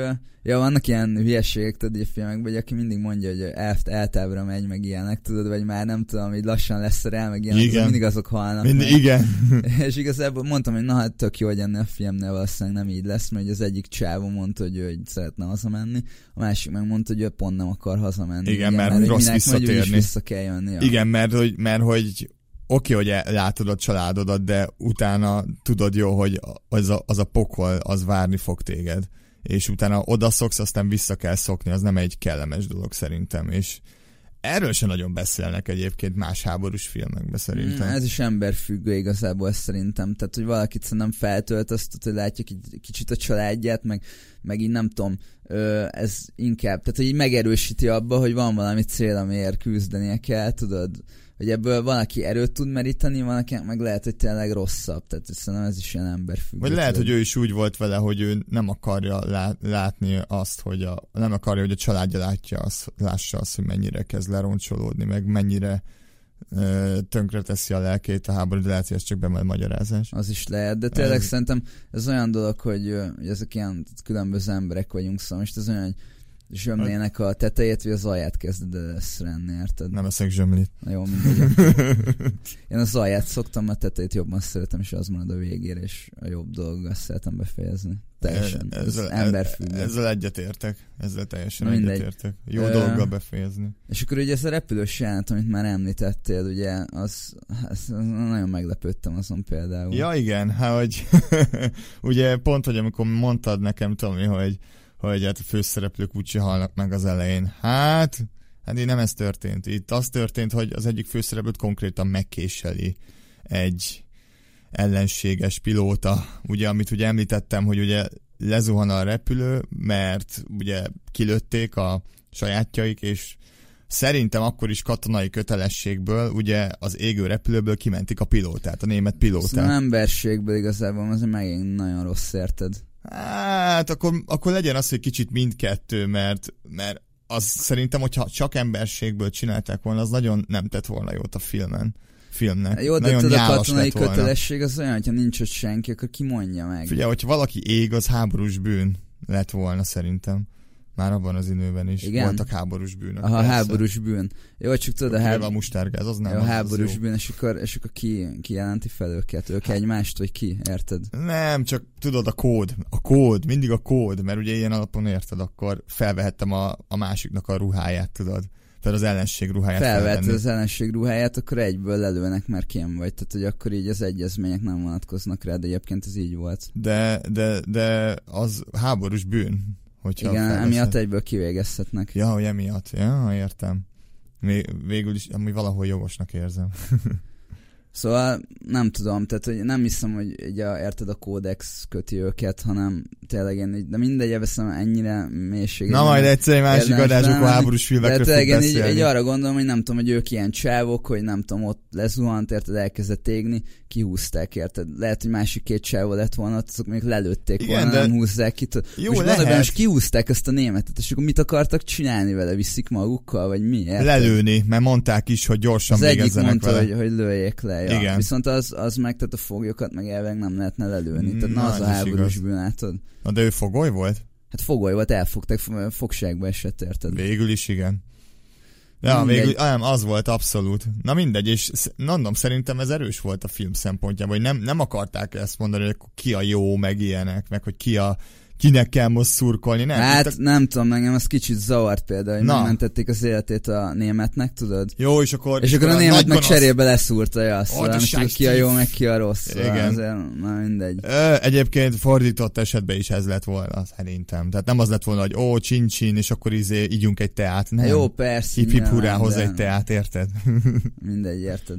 ja, vannak ilyen hülyeségek, tudod, a filmekben, hogy aki mindig mondja, hogy elft eltábra megy, meg ilyenek, tudod, vagy már nem tudom, hogy lassan lesz szerel, meg ilyenek, igen. mindig azok halnak. Mind, meg. igen. [laughs] és igazából mondtam, hogy na hát tök jó, hogy ennél a filmnél valószínűleg nem így lesz, mert az egyik csávó mondta, hogy ő hogy szeretne hazamenni, a másik meg mondta, hogy ő pont nem akar hazamenni. Igen, igen mert, mert rossz visszatérni. vissza kell jönni. Ja. Igen, mert hogy, mert hogy oké, hogy látod a családodat, de utána tudod jó, hogy az a, az a pokol, az várni fog téged. És utána odaszoksz, aztán vissza kell szokni, az nem egy kellemes dolog szerintem, és erről sem nagyon beszélnek egyébként más háborús filmekben szerintem. Mm, ez is emberfüggő igazából szerintem. Tehát, hogy valakit szerintem feltölt azt, hogy egy kicsit a családját, meg, meg így nem tudom, ez inkább, tehát hogy így megerősíti abba, hogy van valami cél, amiért küzdenie kell, tudod? Hogy ebből van, aki erőt tud meríteni, van, aki meg lehet, hogy tényleg rosszabb. Tehát szerintem ez is ilyen emberfüggő. Vagy lehet, hogy ő is úgy volt vele, hogy ő nem akarja lát, látni azt, hogy a, nem akarja, hogy a családja látja azt, lássa azt, hogy mennyire kezd leroncsolódni, meg mennyire tönkre teszi a lelkét a háború, de lehet, hogy ez csak be magyarázás. Az is lehet, de tényleg ez... szerintem ez olyan dolog, hogy, hogy ezek ilyen különböző emberek vagyunk, szóval most ez olyan, hogy zsömlének a tetejét, vagy az alját kezded el lenni, érted? Nem eszek zsömlit. Na jó, mindegy. [laughs] Én az alját szoktam, a tetejét jobban szeretem, és az marad a végére, és a jobb dolgot szeretem befejezni. Teljesen. Ez, ezzel, ez emberfüggő. Ezzel egyetértek. Ezzel teljesen egyetértek. Jó uh, dologgal befejezni. És akkor ugye ez a repülős jelent, amit már említettél, ugye, az, az, az nagyon meglepődtem azon például. Ja igen, hát hogy [laughs] ugye pont, hogy amikor mondtad nekem, Tomi, hogy hogy hát a főszereplők úgyse halnak meg az elején. Hát, hát így nem ez történt. Itt az történt, hogy az egyik főszereplőt konkrétan megkéseli egy, ellenséges pilóta, ugye, amit ugye említettem, hogy ugye lezuhan a repülő, mert ugye kilőtték a sajátjaik, és szerintem akkor is katonai kötelességből, ugye az égő repülőből kimentik a pilótát, a német pilótát. Szóval emberségből igazából az megint nagyon rossz érted. Hát akkor, akkor legyen az, hogy kicsit mindkettő, mert, mert az szerintem, hogyha csak emberségből csinálták volna, az nagyon nem tett volna jót a filmen filmnek. Jó, de Nagyon a katonai kötelesség az olyan, hogyha nincs ott senki, akkor ki mondja meg. Figyelj, hogyha valaki ég, az háborús bűn lett volna szerintem. Már abban az időben is Igen? voltak háborús bűnök. Aha, persze. háborús bűn. Jó, csak tudod, a, háb... a mustárgáz, az nem. jó, az háborús jó. bűn, és akkor, és akkor ki, ki jelenti fel őket? Ők egymást, vagy ki? Érted? Nem, csak tudod, a kód. A kód, mindig a kód, mert ugye ilyen alapon érted, akkor felvehettem a, a másiknak a ruháját, tudod. Tehát az ellenség ruháját felvenni. az ellenség ruháját, akkor egyből lelőnek, mert kém vagy. Tehát, hogy akkor így az egyezmények nem vonatkoznak rá, de egyébként ez így volt. De, de, de az háborús bűn, hogyha Igen, felveszed. emiatt egyből kivégezhetnek. Ja, hogy emiatt. Ja, értem. Végül is, ami valahol jogosnak érzem. [laughs] Szóval nem tudom, tehát hogy nem hiszem, hogy így a, érted a kódex köti őket, hanem tényleg én így, de mindegy, elveszem ennyire mélységét. Na majd egyszer egy másik adásokon háborús De filmekről fog tényleg én így, így, arra gondolom, hogy nem tudom, hogy ők ilyen csávok, hogy nem tudom, ott lezuhant, érted, elkezdett égni, kihúzták, érted. Lehet, hogy másik két csávó lett volna, azok még lelőtték Igen, volna, de- nem húzzák ki. Jó, most lehet. most kihúzták ezt a németet, és akkor mit akartak csinálni vele? Viszik magukkal, vagy mi? Érted? Lelőni, mert mondták is, hogy gyorsan Az egyik mondta, vele. hogy, hogy lőjék le. Ja. Igen. Viszont az, az meg, tehát a foglyokat meg elveg nem lehetne lelőni. Tehát na, az ez a háborús bűn, látod? Na de ő fogoly volt? Hát fogoly volt, elfogták, fo- fogságba esett, érted? Végül is igen. Ja, Mindegy. végül, nem, az volt abszolút. Na mindegy, és mondom, szerintem ez erős volt a film szempontjából, hogy nem, nem akarták ezt mondani, hogy ki a jó, meg ilyenek, meg hogy ki a, kinek kell most szurkolni, nem? Hát Itt a, nem tudom, engem az kicsit zavart például, hogy Na. megmentették az életét a németnek, tudod? jó, és akkor... És akkor a nagy német meg gonosz- cserébe leszúrta, ja, szóval nem ki a jó, meg ki a rossz. Szóval Igen. Azért, na mindegy. Ö, egyébként fordított esetben is ez lett volna, szerintem. Tehát nem az lett volna, hogy ó, csincsin, és akkor izé, ígyunk egy teát. Nem. Jó, persze. Hip hip nyilván, hurrá hozzá egy teát, érted? [laughs] Mindegy, érted?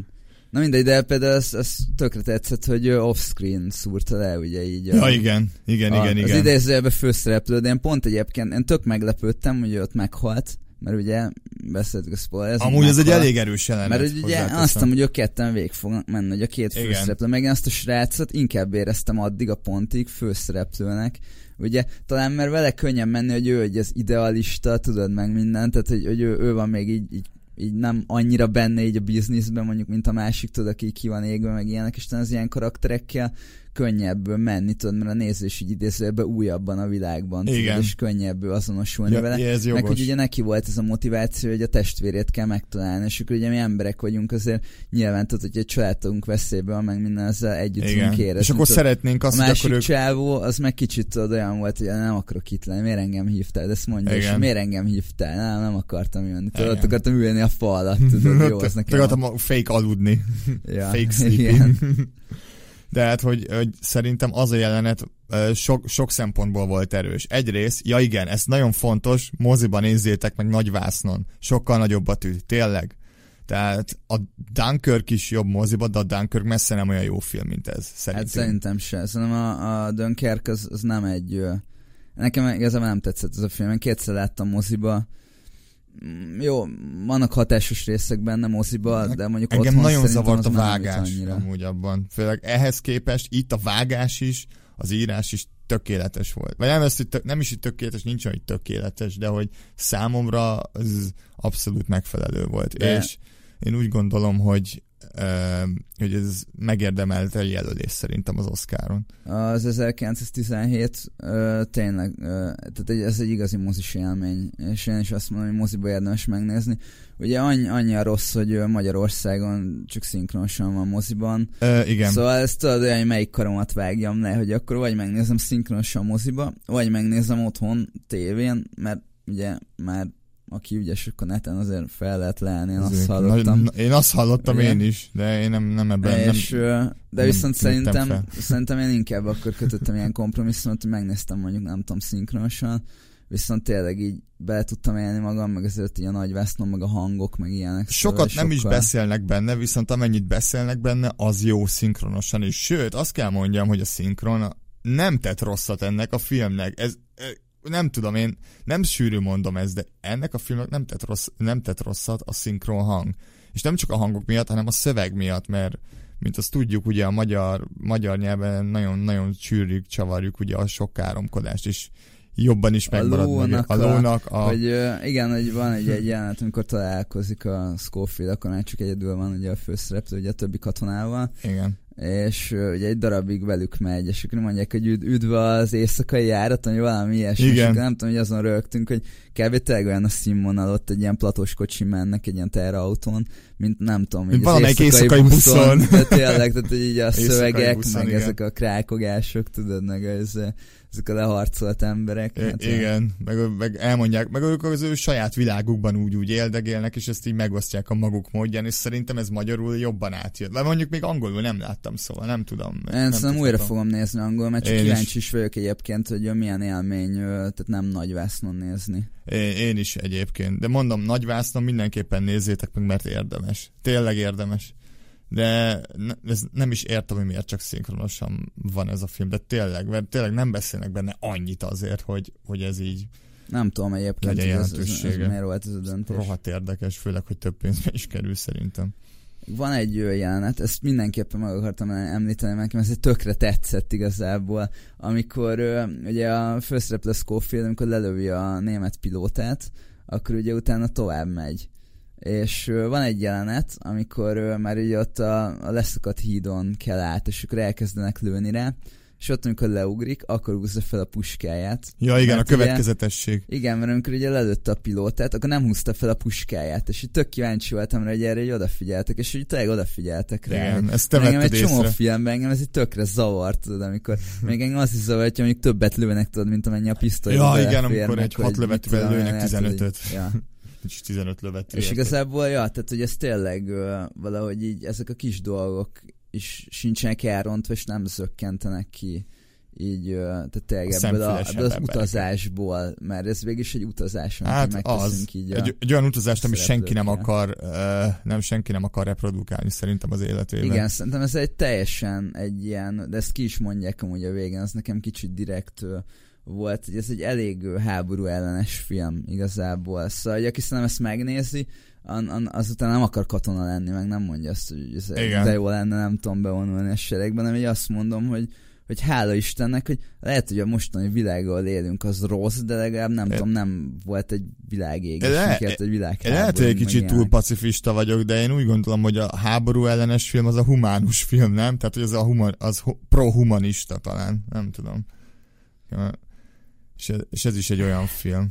Na mindegy, de például az, az tökre tetszett, hogy ő off-screen szúrta le, ugye így. a- Ja, igen, igen, a, igen, Az igen. idézőjelben főszereplő, de én pont egyébként, én tök meglepődtem, hogy ott meghalt, mert ugye beszéltük a spoiler. Amúgy ez egy elég erős jelenet. Mert ugye azt hogy ők ketten végig fognak menni, hogy a két főszereplő, meg én azt a srácot inkább éreztem addig a pontig főszereplőnek, ugye talán mert vele könnyen menni, hogy ő hogy az idealista, tudod meg mindent, tehát hogy, hogy ő, ő van még így, így így nem annyira benne így a bizniszben, mondjuk, mint a másik, tudod, aki ki van égve, meg ilyenek, és az ilyen karakterekkel könnyebb menni, tudod, mert a nézés így idézőjelben újabban a világban, tudod, Igen. és könnyebb azonosulni ja, vele. ez Meg jogos. hogy ugye neki volt ez a motiváció, hogy a testvérét kell megtalálni, és akkor ugye mi emberek vagyunk, azért nyilván tudod, hogy egy családunk veszélyben van, meg minden ezzel együtt tudunk érezni. És akkor tudod. szeretnénk a azt, hogy másik akkor ők... csávó, az meg kicsit tudod, olyan volt, hogy nem akarok itt lenni, miért engem hívtál, de ezt mondja, és Igen. miért engem hívtál, nem, nem akartam jönni, tudod, ott akartam ülni a fa alatt, tudod, jó, [laughs] az nekem. Akartam a fake aludni. Fake [laughs] sleeping. De hát, hogy, hogy szerintem az a jelenet sok, sok szempontból volt erős. Egyrészt, ja igen, ez nagyon fontos, moziban nézzétek meg nagy vásznon. Sokkal nagyobb a tű, tényleg. Tehát a Dunkirk is jobb moziba, de a Dunkirk messze nem olyan jó film, mint ez. Szerintem. Hát szerintem se. Szerintem a, a Dunkirk az, az nem egy... Nekem igazából nem tetszett ez a film. Én kétszer láttam moziba. Mm, Jó, vannak hatásos részek benne moziba, de mondjuk Engem otthon nagyon zavart a vágás annyira. amúgy abban. Főleg ehhez képest itt a vágás is, az írás is tökéletes volt. Vagy nem, ezt, nem is, hogy tökéletes, nincs olyan, hogy tökéletes, de hogy számomra ez abszolút megfelelő volt. De- És én úgy gondolom, hogy hogy ez megérdemelte a jelölés szerintem az Oscaron. Az 1917 ö, tényleg, tehát ez egy igazi mozis élmény, és én is azt mondom, hogy moziba érdemes megnézni. Ugye annyi, annyi a rossz, hogy Magyarországon csak szinkronosan van moziban, Ö, igen. Szóval ezt tudod hogy melyik karomat vágjam le, hogy akkor vagy megnézem szinkronosan moziba, vagy megnézem otthon tévén, mert ugye már aki ügyes, akkor neten azért fel lehet leállni, én azt hallottam. nagy- Én azt hallottam Igen. én is, de én nem, nem ebben és, nem, de nem viszont léptem szerintem, fel. szerintem én inkább akkor kötöttem ilyen kompromisszumot, hogy megnéztem mondjuk nem tudom szinkronosan, viszont tényleg így bele tudtam élni magam, meg azért így a nagy vásznom, meg a hangok, meg ilyenek. Sokat szóval nem sokkal... is beszélnek benne, viszont amennyit beszélnek benne, az jó szinkronosan is. Sőt, azt kell mondjam, hogy a szinkron nem tett rosszat ennek a filmnek. Ez, nem tudom, én nem sűrű mondom ezt, de ennek a filmnek nem tett, rossz, nem tett rosszat a szinkron hang. És nem csak a hangok miatt, hanem a szöveg miatt, mert mint azt tudjuk, ugye a magyar, magyar nyelven nagyon-nagyon csűrjük, csavarjuk ugye a sok káromkodást, és jobban is megmarad a lónak. A, a lónak a... Hogy igen, hogy van egy, egy jelenet, amikor találkozik a Schofield, akkor már csak egyedül van ugye a főszereplő, ugye a többi katonával. Igen és ugye egy darabig velük megy, és akkor mondják, hogy üd, üdv az éjszakai járat, vagy valami ilyesmi, Igen. és nem tudom, hogy azon rögtünk, hogy kb. tényleg olyan a színvonal, ott egy ilyen platós kocsi mennek egy ilyen terautón, mint nem tudom, hogy az éjszakai, éjszakai buszon. buszon. [laughs] De tényleg, tehát hogy így a szövegek, buszon, meg igen. ezek a krákogások, tudod, meg ez ezek a leharcolt emberek. Hát, igen, meg, meg elmondják, meg ők az ő saját világukban úgy úgy éldegélnek, és ezt így megosztják a maguk módján, és szerintem ez magyarul jobban átjött. Mert mondjuk még angolul nem láttam, szóval nem tudom. Én nem szerintem újra fogom nézni angol, mert csak kíváncsi is vagyok egyébként, hogy milyen élmény, tehát nem nagy vásznon nézni. Én, is egyébként, de mondom, nagy vásznon mindenképpen nézzétek meg, mert érdemes. Tényleg érdemes de ez nem is értem, hogy miért csak szinkronosan van ez a film, de tényleg, mert tényleg nem beszélnek benne annyit azért, hogy, hogy ez így nem tudom egyébként, hogy ez, ez, ez, miért volt ez a döntés. Rohadt érdekes, főleg, hogy több pénzbe is kerül szerintem. Van egy jelenet, ezt mindenképpen meg akartam említeni, mert ez egy tökre tetszett igazából, amikor ugye a főszereplő Scofield, amikor lelövi a német pilótát, akkor ugye utána tovább megy. És van egy jelenet, amikor már ugye ott a, a leszakadt hídon kell át, és akkor elkezdenek lőni rá, és ott, amikor leugrik, akkor húzza fel a puskáját. Ja, igen, a következetesség. Ugye, igen, mert amikor ugye lelőtte a pilótát, akkor nem húzta fel a puskáját, és így tök kíváncsi voltam rá, hogy erre így odafigyeltek, és úgy tényleg odafigyeltek rá. Igen, ezt te engem egy észre. csomó filmben engem ez így tökre zavart, tudod, amikor [laughs] még engem azt is zavart, hogy mondjuk többet lőnek, tudod, mint amennyi a pisztoly. Ja, igen, amikor egy hat lövetővel lőnek 15-öt. Ja. [laughs] és 15 lövet. És igazából, ja, tehát hogy ez tényleg uh, valahogy így ezek a kis dolgok is sincsenek elrontva, és nem zökkentenek ki így, tehát tényleg ebből, a, ebből az utazásból, mert ez végig is egy utazás, hát az, így egy, egy olyan utazást, amit senki nem akar, nem senki nem akar reprodukálni szerintem az életében. Igen, szerintem ez egy teljesen egy ilyen, de ezt ki is mondják amúgy a végén, az nekem kicsit direkt volt, hogy ez egy elég háború ellenes film igazából. Szóval, hogy aki szerintem ezt megnézi, an, an, azután nem akar katona lenni, meg nem mondja azt, hogy ez de jó lenne, nem tudom bevonulni a seregben, hanem hogy azt mondom, hogy hogy hála Istennek, hogy lehet, hogy a mostani világgal élünk, az rossz, de legalább nem e, tudom, nem volt egy világégés, le, egy világ. Lehet, hogy egy kicsit túl pacifista vagyok, de én úgy gondolom, hogy a háború ellenes film az a humánus film, nem? Tehát, hogy az a human, az pro-humanista talán, nem tudom. És ez, és ez is egy olyan film.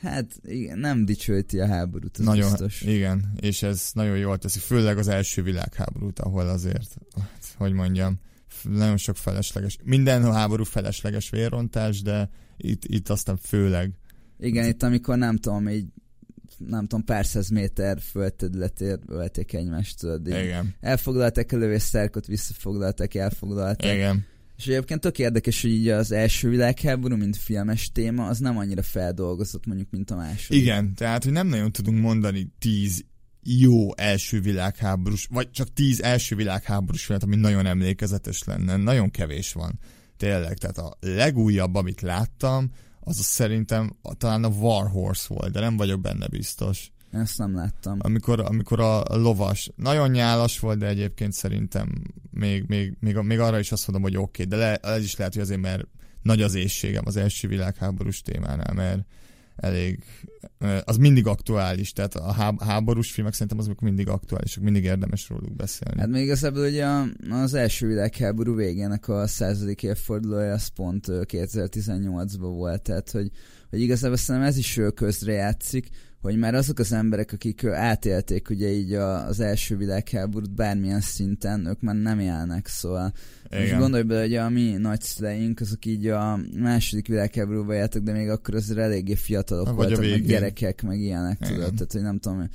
Hát igen, nem dicsőíti a háborút, az nagyon, biztos. Igen, és ez nagyon jól teszi, főleg az első világháborút, ahol azért, hogy mondjam, nagyon sok felesleges, minden háború felesleges vérrontás, de itt, itt aztán főleg. Igen, itt amikor nem tudom, így nem tudom, pár száz méter földterületért ölték egymást, tudod. Igen. Elfoglalták a lövésztárkot, visszafoglalták, elfoglalták. Igen. És egyébként tök érdekes, hogy így az első világháború, mint filmes téma, az nem annyira feldolgozott mondjuk, mint a második. Igen, tehát, hogy nem nagyon tudunk mondani tíz jó első világháborús, vagy csak tíz első világháborús filmet, ami nagyon emlékezetes lenne. Nagyon kevés van. Tényleg, tehát a legújabb, amit láttam, az a szerintem talán a War Horse volt, de nem vagyok benne biztos. Ezt nem láttam. Amikor, amikor a lovas nagyon nyálas volt, de egyébként szerintem még, még, még, még arra is azt mondom, hogy oké, okay, de le, ez is lehet, hogy azért, mert nagy az éjségem az első világháborús témánál, mert elég, az mindig aktuális, tehát a háborús filmek szerintem azok mindig aktuálisak, mindig érdemes róluk beszélni. Hát még igazából ugye az első világháború végének a századik évfordulója az pont 2018-ban volt, tehát hogy, hogy igazából szerintem ez is közre játszik, hogy már azok az emberek, akik átélték ugye így a, az első világháborút bármilyen szinten, ők már nem élnek, szóval Igen. most gondolj bele, hogy a mi nagyszüleink, azok így a második világháborúban éltek, de még akkor azért eléggé fiatalok Vagy voltak, meg gyerekek, meg ilyenek, Igen. tudod, tehát hogy nem tudom,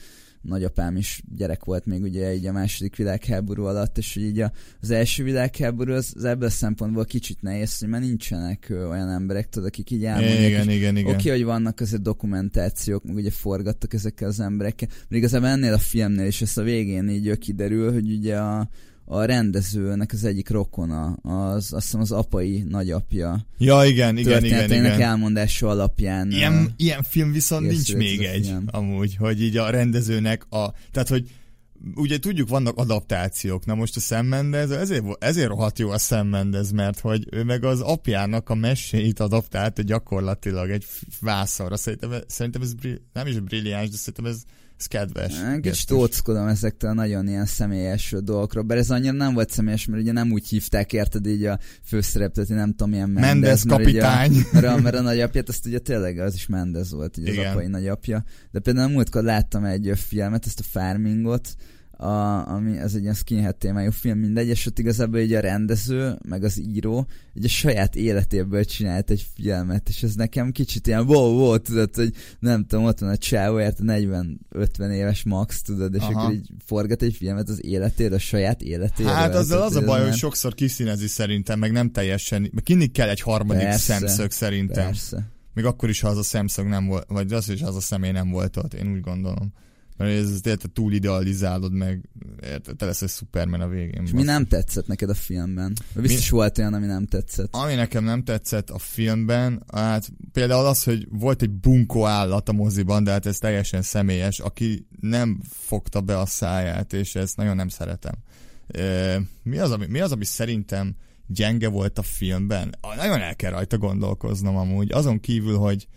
nagyapám is gyerek volt még ugye így a második világháború alatt, és hogy így a, az első világháború az, az ebből a szempontból kicsit nehéz, hogy már nincsenek olyan emberek, tudod, akik így elmondják, Igen, igen, igen. Oké, hogy vannak azért dokumentációk, meg ugye forgattak ezekkel az emberekkel, de igazából ennél a filmnél is ezt a végén így kiderül, hogy ugye a, a rendezőnek az egyik rokona, az azt hiszem az apai nagyapja Ja, igen, igen, igen, igen. elmondása alapján. Ilyen, ilyen film viszont nincs még egy, film. amúgy, hogy így a rendezőnek a... Tehát, hogy ugye tudjuk, vannak adaptációk. Na most a Sam Mendes, ezért, ezért rohadt jó a Sam Mendes, mert hogy ő meg az apjának a meséit adaptálta gyakorlatilag egy vászonra. Szerintem, szerintem ez nem is brilliáns, de szerintem ez, ez kedves. Kicsit óckodom ezektől a nagyon ilyen személyes dolgokról, bár ez annyira nem volt személyes, mert ugye nem úgy hívták, érted így a főszereplőt, nem tudom, milyen Mendes, Mendes mert ugye a- kapitány. [laughs] Mert a, nagyapját, azt ugye tényleg az is Mendez volt, ugye az Igen. apai nagyapja. De például múltkor láttam egy filmet, ezt a Farmingot, a, ami ez egy ilyen skinhead témájú film, mindegy, és ott igazából ugye a rendező, meg az író, ugye a saját életéből csinált egy filmet, és ez nekem kicsit ilyen wow, wow, tudod, hogy nem tudom, ott van a csávó, érte 40-50 éves max, tudod, és Aha. akkor így forgat egy filmet az életéről, a saját életéről. Hát azzal az a tudod, baj, hogy sokszor kiszínezi szerintem, meg nem teljesen, meg kinni kell egy harmadik Persze. szemszög szerintem. Persze. Még akkor is, ha az a szemszög nem volt, vagy az is az a személy nem volt ott, én úgy gondolom. Mert ez érted, túl idealizálod meg, érted, te lesz egy Superman a végén. És mi nem tetszett neked a filmben? Biztos volt olyan, ami nem tetszett. Ami nekem nem tetszett a filmben, hát például az, hogy volt egy bunkó állat a moziban, de hát ez teljesen személyes, aki nem fogta be a száját, és ezt nagyon nem szeretem. E, mi, az, ami, mi az, ami szerintem gyenge volt a filmben? Nagyon el kell rajta gondolkoznom amúgy. Azon kívül, hogy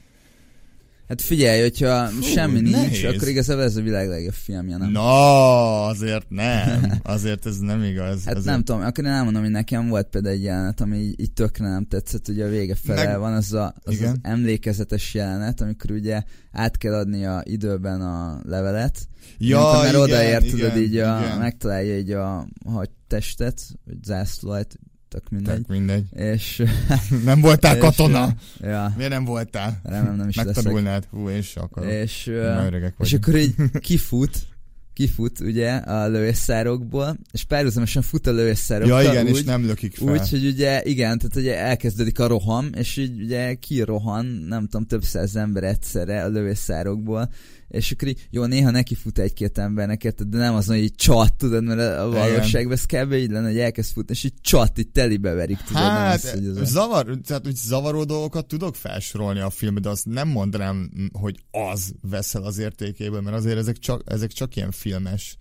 Hát figyelj, hogyha Fú, semmi nincs, nehéz. akkor igazából ez a világ legjobb filmje, nem? Na, azért nem. Azért ez nem igaz. Hát azért... nem tudom, akkor én elmondom, hogy nekem volt például egy jelenet, ami így, így tökre nem tetszett, ugye a vége fele Meg- van az, a, az, az emlékezetes jelenet, amikor ugye át kell adni a időben a levelet, Ja, már igen, odaér, igen, tudod, így a, igen. megtalálja így a hadtestet, vagy zászlót, tök mindegy, Tök mindegy. és [laughs] Nem voltál [laughs] És, katona? ja, Miért nem voltál? remélem nem is leszek. Megtanulnád. Hú, se akarom. És, ö, Már öregek És akkor így [laughs] kifut, kifut ugye a lövészárokból, és párhuzamosan fut a Ja lövészárokkal igen, úgy, és nem lökik fel. úgy, hogy ugye igen, tehát ugye elkezdődik a roham, és így ugye kirohan, nem tudom, több száz ember egyszerre a lövészárokból, és akkor így, jó, néha neki fut egy-két embernek, érted, de nem az, hogy így csat, tudod, mert a valóságban ez kb. így lenne, hogy elkezd futni, és így csat, így telibe verik, tudod, nem Hát, az, hogy ez a... zavar, tehát, hogy zavaró dolgokat tudok felsorolni a filmben, de azt nem mondanám, hogy az veszel az értékéből, mert azért ezek csak, ezek csak ilyen filmes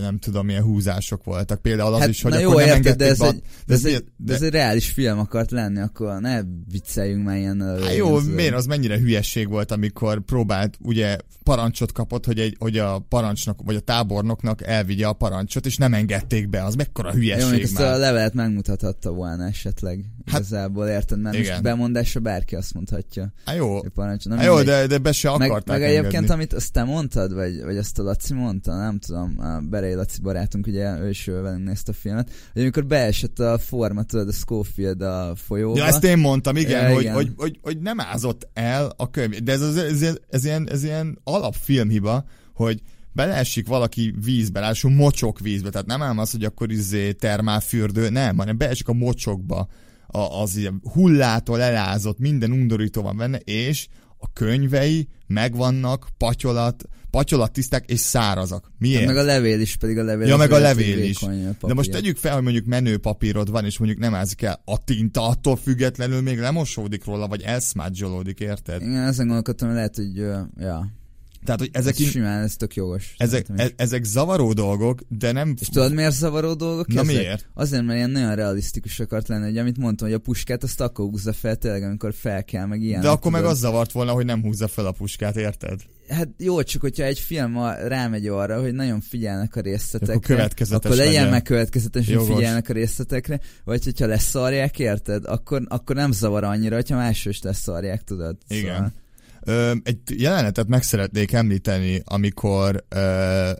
nem tudom, milyen húzások voltak. Például az Hát, is, hogy akkor jó, nem érted, de ez, a- egy, de, ez de- egy, de ez egy reális film akart lenni, akkor ne vicceljünk már ilyen Hát jó, miért az mennyire hülyesség volt, amikor próbált, ugye parancsot kapott, hogy, egy, hogy a parancsnok, vagy a tábornoknak elvigye a parancsot, és nem engedték be, az mekkora Jó, hülyesség ezt már. a levelet megmutathatta volna esetleg. Hát, Igazából érted, mert igen. most bemondásra bárki azt mondhatja. Hát jó, parancs, na hát jó de, de be se meg, akarták meg egyébként, engedni. amit azt te mondtad, vagy, vagy azt a Laci mondta, nem tudom, a Berei Laci barátunk, ugye ő is velünk nézte a filmet, hogy amikor beesett a forma, tudod, a Schofield a folyóba. Ja, ezt én mondtam, igen, Ja, hogy, igen. Hogy, hogy, hogy, nem ázott el a könyv. De ez, az, ez, ez, ez, ilyen, ez ilyen alapfilmhiba, hogy beleesik valaki vízbe, ráadásul mocsok vízbe, tehát nem ám az, hogy akkor izé termálfürdő, nem, hanem beesik a mocsokba, a, az ilyen hullától elázott, minden undorító van benne, és a könyvei megvannak, patyolat, patyolat tiszták és szárazak. Miért? Hát meg a levél is, pedig a levél. Ja, meg a levél is. vékony a De most tegyük fel, hogy mondjuk menő papírod van, és mondjuk nem ázik el a tinta, attól függetlenül még lemosódik róla, vagy elszmádzsolódik, érted? Igen, ezen gondolkodtam, hogy lehet, hogy, ja, Tehát, hogy ezek in, simán, ez tök jogos. ezek, e, ezek zavaró dolgok, de nem... És tudod, miért zavaró dolgok Na ezek? miért? Azért, mert ilyen nagyon realisztikus akart lenni, hogy amit mondtam, hogy a puskát azt akkor húzza fel tényleg, amikor fel kell, meg ilyen. De akkor meg az zavart volna, hogy nem húzza fel a puskát, érted? Hát jó, csak hogyha egy film rámegy arra, hogy nagyon figyelnek a részletekre, Akkor akkor legyen legyen. meg következetes, hogy figyelnek a részletekre, vagy hogyha leszarják, érted? Akkor, akkor nem zavar annyira, hogyha másról is leszarják, tudod? Igen. Szóval, Ö, egy jelenetet meg szeretnék említeni, amikor ö,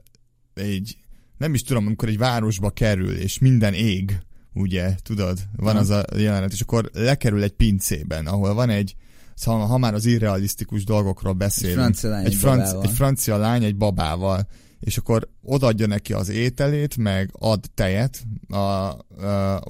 egy, nem is tudom, amikor egy városba kerül, és minden ég, ugye, tudod, van az a jelenet, és akkor lekerül egy pincében, ahol van egy, szóval ha már az irrealisztikus dolgokról beszélünk. Egy francia lány egy, egy franc, egy francia lány egy babával, és akkor odaadja neki az ételét, meg ad tejet a, a,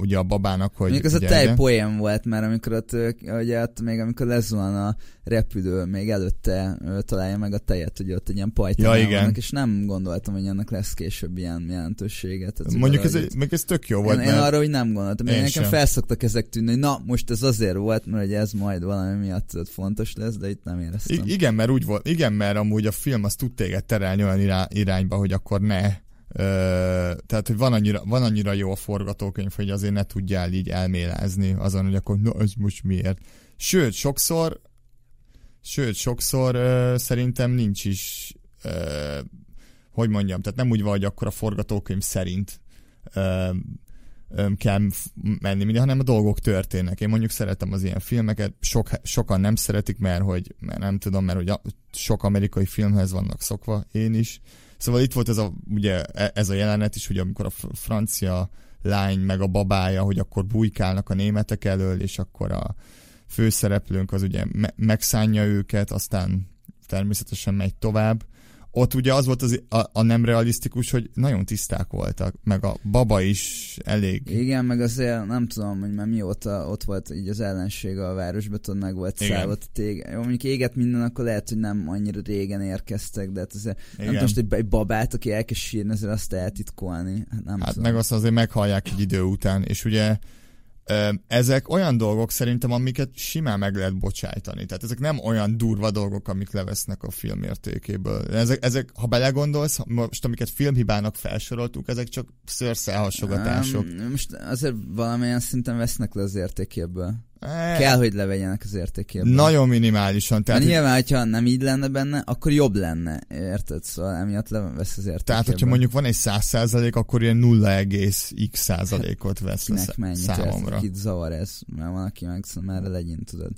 ugye a babának, hogy Mondjuk ez a tej poém volt már, amikor ott, ugye ott még amikor lezuhan a repülő, még előtte találja meg a tejet, ugye ott egy ilyen pajtánál Ja, igen. vannak, és nem gondoltam, hogy ennek lesz később ilyen jelentősége. Tehát Mondjuk ez, egy, meg ez tök jó Én, volt, én mert arra úgy nem gondoltam. Én Én nekem sem. felszoktak ezek tűnni, hogy na, most ez azért volt, mert ugye ez majd valami miatt fontos lesz, de itt nem éreztem. I- igen, mert úgy volt, igen, mert amúgy a film az tud téged terelni olyan irá- irányba, hogy akkor ne. Tehát, hogy van annyira, van annyira jó a forgatókönyv, hogy azért ne tudjál így elmélázni azon, hogy akkor na, ez most miért. Sőt, sokszor sőt, sokszor ö, szerintem nincs is ö, hogy mondjam, tehát nem úgy van, hogy akkor a forgatókönyv szerint ö, ö, kell menni minden, hanem a dolgok történnek. Én mondjuk szeretem az ilyen filmeket, sok, sokan nem szeretik, mert hogy mert nem tudom, mert hogy a, sok amerikai filmhez vannak szokva, én is. Szóval itt volt ez a, ugye, e- ez a jelenet is, ugye amikor a fr- francia lány meg a babája, hogy akkor bujkálnak a németek elől, és akkor a főszereplőnk az ugye me- megszánja őket, aztán természetesen megy tovább. Ott ugye az volt az, a, a nem realisztikus, hogy nagyon tiszták voltak, meg a baba is elég Igen, meg azért nem tudom, hogy már mióta ott volt így az ellenség a városban, tudod, meg volt szállva. Jó, mondjuk éget minden, akkor lehet, hogy nem annyira régen érkeztek, de hát azért nem Igen. tudom, most egy, babát, aki elkezd sírni, azért azt eltitkolni. Hát nem Hát tudom. meg azt azért meghallják egy idő után, és ugye ezek olyan dolgok szerintem, amiket simán meg lehet bocsájtani. Tehát ezek nem olyan durva dolgok, amik levesznek a film értékéből. Ezek, ezek ha belegondolsz, most amiket filmhibának felsoroltuk, ezek csak szőrszelhasogatások. Um, most azért valamilyen szinten vesznek le az értékéből. Eh, Kell, hogy levegyenek az értékéből. Nagyon minimálisan. Tehát, nyilván, hogyha nem így lenne benne, akkor jobb lenne, érted? Szóval emiatt levesz az értékéből. tehát, hogyha mondjuk van egy 100 százalék, akkor ilyen 0,x százalékot vesz le kinek mennyit számomra. Érted, zavar ez, mert van, aki meg már legyen, tudod.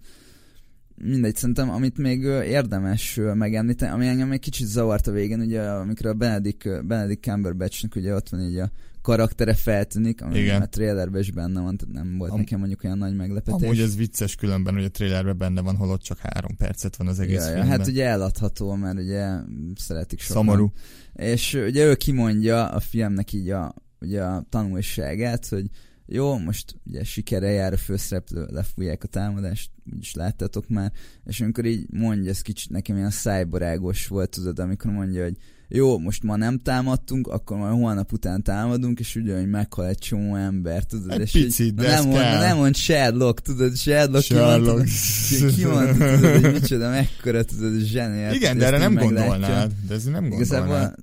Mindegy, szerintem, amit még érdemes megemlíteni, ami engem még kicsit zavart a végén, ugye, amikor a Benedict, Benedict Cumberbatchnek ugye ott van így a karaktere feltűnik, ami Igen. a trailerben is benne van, tehát nem volt Am- nekem mondjuk olyan nagy meglepetés. Amúgy ez vicces különben, hogy a trailerben benne van, holott csak három percet van az egész ja, filmben. hát ugye eladható, mert ugye szeretik sokan. Szomorú. És ugye ő kimondja a filmnek így a, ugye a tanulságát, hogy jó, most ugye sikere jár a főszereplő, lefújják a támadást, úgyis láttátok már, és amikor így mondja, ez kicsit nekem ilyen szájbarágos volt, tudod, amikor mondja, hogy jó, most ma nem támadtunk, akkor majd holnap után támadunk, és ugye, hogy meghal egy csomó ember, tudod, Egy és picit, így, de nem, mond, kell. nem mond Sherlock, tudod, Sherlock, Sherlock. Kimondta, tudod, hogy micsoda, mekkora, tudod, zseniális. Igen, de erre nem gondolnád. De ez nem gondolnád. Igazából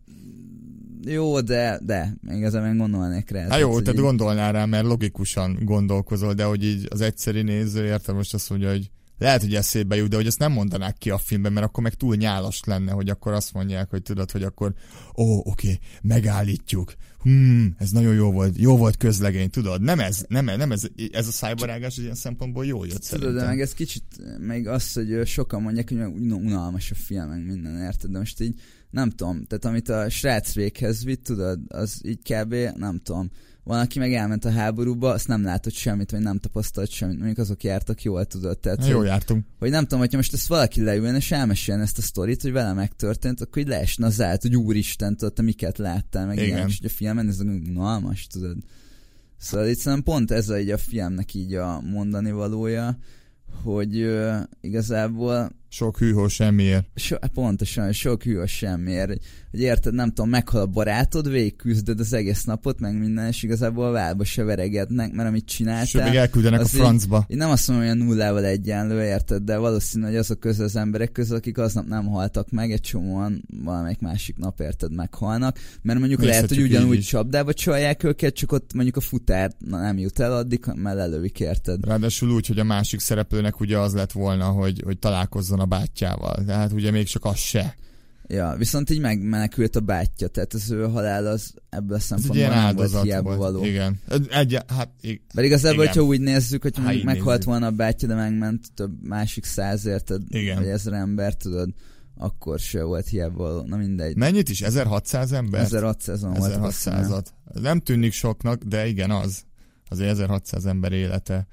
jó, de, de, igazából én gondolnék rá. Hát jó, hogy tehát így- gondolnál rá, mert logikusan gondolkozol, de hogy így az egyszeri néző, érted most azt mondja, hogy lehet, hogy eszébe jut, de hogy azt nem mondanák ki a filmben, mert akkor meg túl nyálas lenne, hogy akkor azt mondják, hogy tudod, hogy akkor ó, oké, megállítjuk. Hmm, ez nagyon jó volt, jó volt közlegény, tudod? Nem ez, nem, nem ez, ez a szájbarágás ilyen szempontból jó jött Tudod, de meg ez kicsit, még az, hogy sokan mondják, hogy meg un- unalmas a film, meg minden, érted? De most így, nem tudom, tehát amit a srác véghez vitt, tudod, az így kb. nem tudom. Van, aki meg elment a háborúba, azt nem látott semmit, vagy nem tapasztalt semmit, mondjuk azok jártak jól, tudod. Tehát, Jó hogy, jártunk. hogy nem tudom, hogyha most ezt valaki leülne, és elmesélne ezt a sztorit, hogy vele megtörtént, akkor így leesne az át, hogy úristen, tudod, te miket láttál, meg Igen. ilyen, és hogy a filmen ez unalmas, tudod. Szóval itt szerintem pont ez a, így a filmnek így a mondani valója, hogy ö, igazából Sok hűhó semmiért. so, pontosan sok hű a semmiért, hogy, hogy érted, nem tudom, meghal a barátod, végigküzdöd az egész napot, meg minden, és igazából a válba se veregednek, mert amit csináltál, Sőt, még elküldenek a az így- francba. én nem azt mondom, hogy a nullával egyenlő, érted, de valószínű, hogy azok közül az emberek közül, akik aznap nem haltak meg, egy csomóan valamelyik másik nap érted meghalnak, mert mondjuk lehet, hogy ugyanúgy csapdába csalják őket, csak ott mondjuk a futár na, nem jut el addig, mert lelövik, érted. Ráadásul úgy, hogy a másik szereplőnek ugye az lett volna, hogy, hogy találkozzon a bátyjával. Tehát ugye még csak az se. Ja, viszont így megmenekült a bátyja, tehát az ő halál az ebből a szempontból ilyen nem volt áldozat hiába volt. való. Igen. Egy, hát, ig- Mert igazából, Igen. hogyha úgy nézzük, hogy Ha így meghalt nézzük. volna a bátyja, de megment több másik száz, érted? Igen. Vagy ezer ember, tudod, akkor se volt hiába való. Na mindegy. mennyit is? 1600 ember? 1600-on volt. azt hiszem. 1600-at. Nem tűnik soknak, de igen az. az 1600 ember élete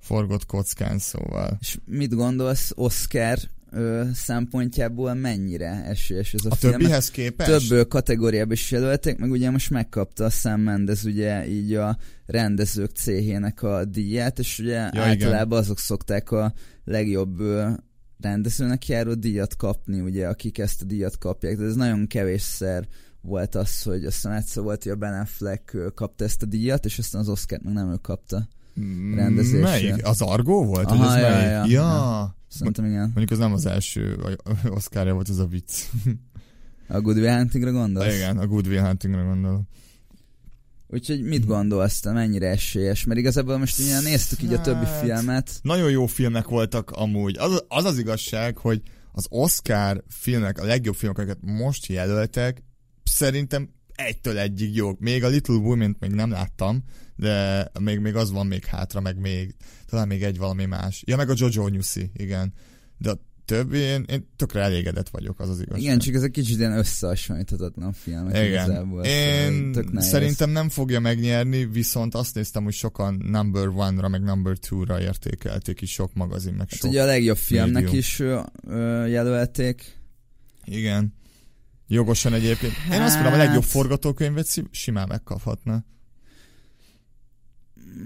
forgott kockán, szóval. És mit gondolsz Oscar ö, szempontjából mennyire esélyes ez a, A film? többihez képest? Több kategóriába is jelölték, meg ugye most megkapta a Sam Mendes ugye így a rendezők céhének a díját, és ugye ja, általában igen. azok szokták a legjobb ö, rendezőnek járó díjat kapni, ugye, akik ezt a díjat kapják. De ez nagyon kevésszer volt az, hogy aztán egyszer volt, hogy a Ben Affleck kapta ezt a díjat, és aztán az Oscar meg nem ő kapta rendezésre. Melyik? Az Argo volt? Aha, Vagy ez ja, melyik? ja, ja. ja. Szerintem igen. Mondjuk az nem az első [laughs] Oscarja volt, az a vicc. A Good Will Huntingra gondolsz? Igen, a Good Will Huntingra gondolok. Úgyhogy mit gondolsz te, mennyire esélyes? Mert igazából most ugye néztük így a többi Hát, filmet. Nagyon jó filmek voltak amúgy. Az az, az igazság, hogy az Oscar filmek, a legjobb filmek, amiket most jelöltek, szerintem egytől egyig jók. Még a Little Women-t még nem láttam, de még, még az van még hátra, meg még talán még egy valami más. Ja, meg a Jojo Newsy, igen. De a többi, én, én tökre elégedett vagyok, az az igazság. Igen, csak ez egy kicsit ilyen összehasonlíthatatlan filmek Igen. igazából. Én nehéz. szerintem nem fogja megnyerni, viszont azt néztem, hogy sokan number one-ra, meg number two-ra értékelték is sok magazin, meg Hát sok. ugye a legjobb filmnek médium. is ö, jelölték. Igen. Jogosan egyébként. Én azt Hát- mondom, a legjobb forgatókönyvet simán megkaphatna.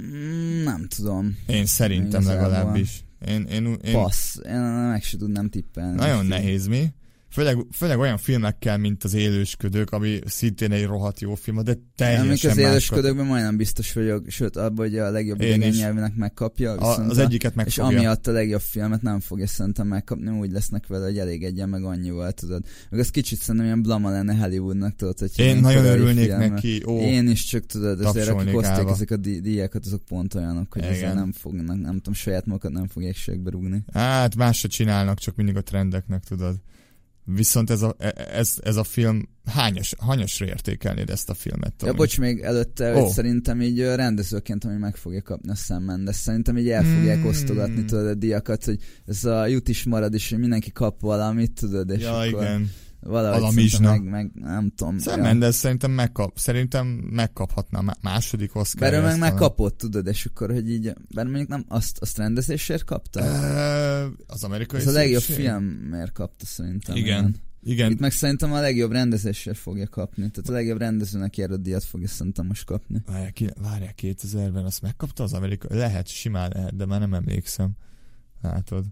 Mm, Nem tudom. Én szerintem Igazából. legalábbis. Én, én, én, Passz. Én meg se tudnám tippelni. nagyon nehéz mi. Főleg, főleg olyan filmekkel, mint az Élősködők, ami szintén egy rohadt jó film, de Amik teljesen az más. élősködőkben majdnem biztos vagyok, sőt abban, hogy a legjobb idegen nyelvűnek megkapja. A, az a- egyiket meg És amiatt a legjobb filmet nem fogja szerintem megkapni, úgy lesznek vele, hogy elég egyen meg annyival, tudod. Meg az kicsit szerintem ilyen blama lenne Hollywoodnak, tudod, hogy Én nagyon örülnék filmek. neki. Ó, Én is csak tudod, azért akik állva. ezek a dí- díjakat, azok pont olyanok, hogy ezzel nem fognak, nem tudom, saját magukat nem fogják segbe rúgni. Hát más se csinálnak, csak mindig a trendeknek, tudod. Viszont ez a, e- ez, ez a film, hányas, hányasra értékelnéd ezt a filmet? Ja, Tomi? bocs, még előtte, hogy szerintem így rendezőként, ami meg fogja kapni a Sam Mendes, szerintem így el fogják Mm. osztogatni, tudod, a díjakat, hogy ez a jut is marad, és hogy mindenki kap valamit, tudod, és Ja, akkor igen. Valahogy szerintem meg, meg, nem tudom. Sam Mendes szerintem megkap, szerintem megkaphatna második Oscar. Bár ő meg megkapott, tudod, és akkor, hogy így, bár mondjuk nem, azt, azt rendezésért kapta? Az amerikai Ez a legjobb filmért kapta szerintem. Igen. Igen. Itt meg szerintem a legjobb rendezésért fogja kapni. Tehát a legjobb rendezőnek járó díjat fogja szerintem most kapni. Várják, várják 2000-ben azt megkapta az amerikai? Lehet, simán lehet, de már nem emlékszem. Látod.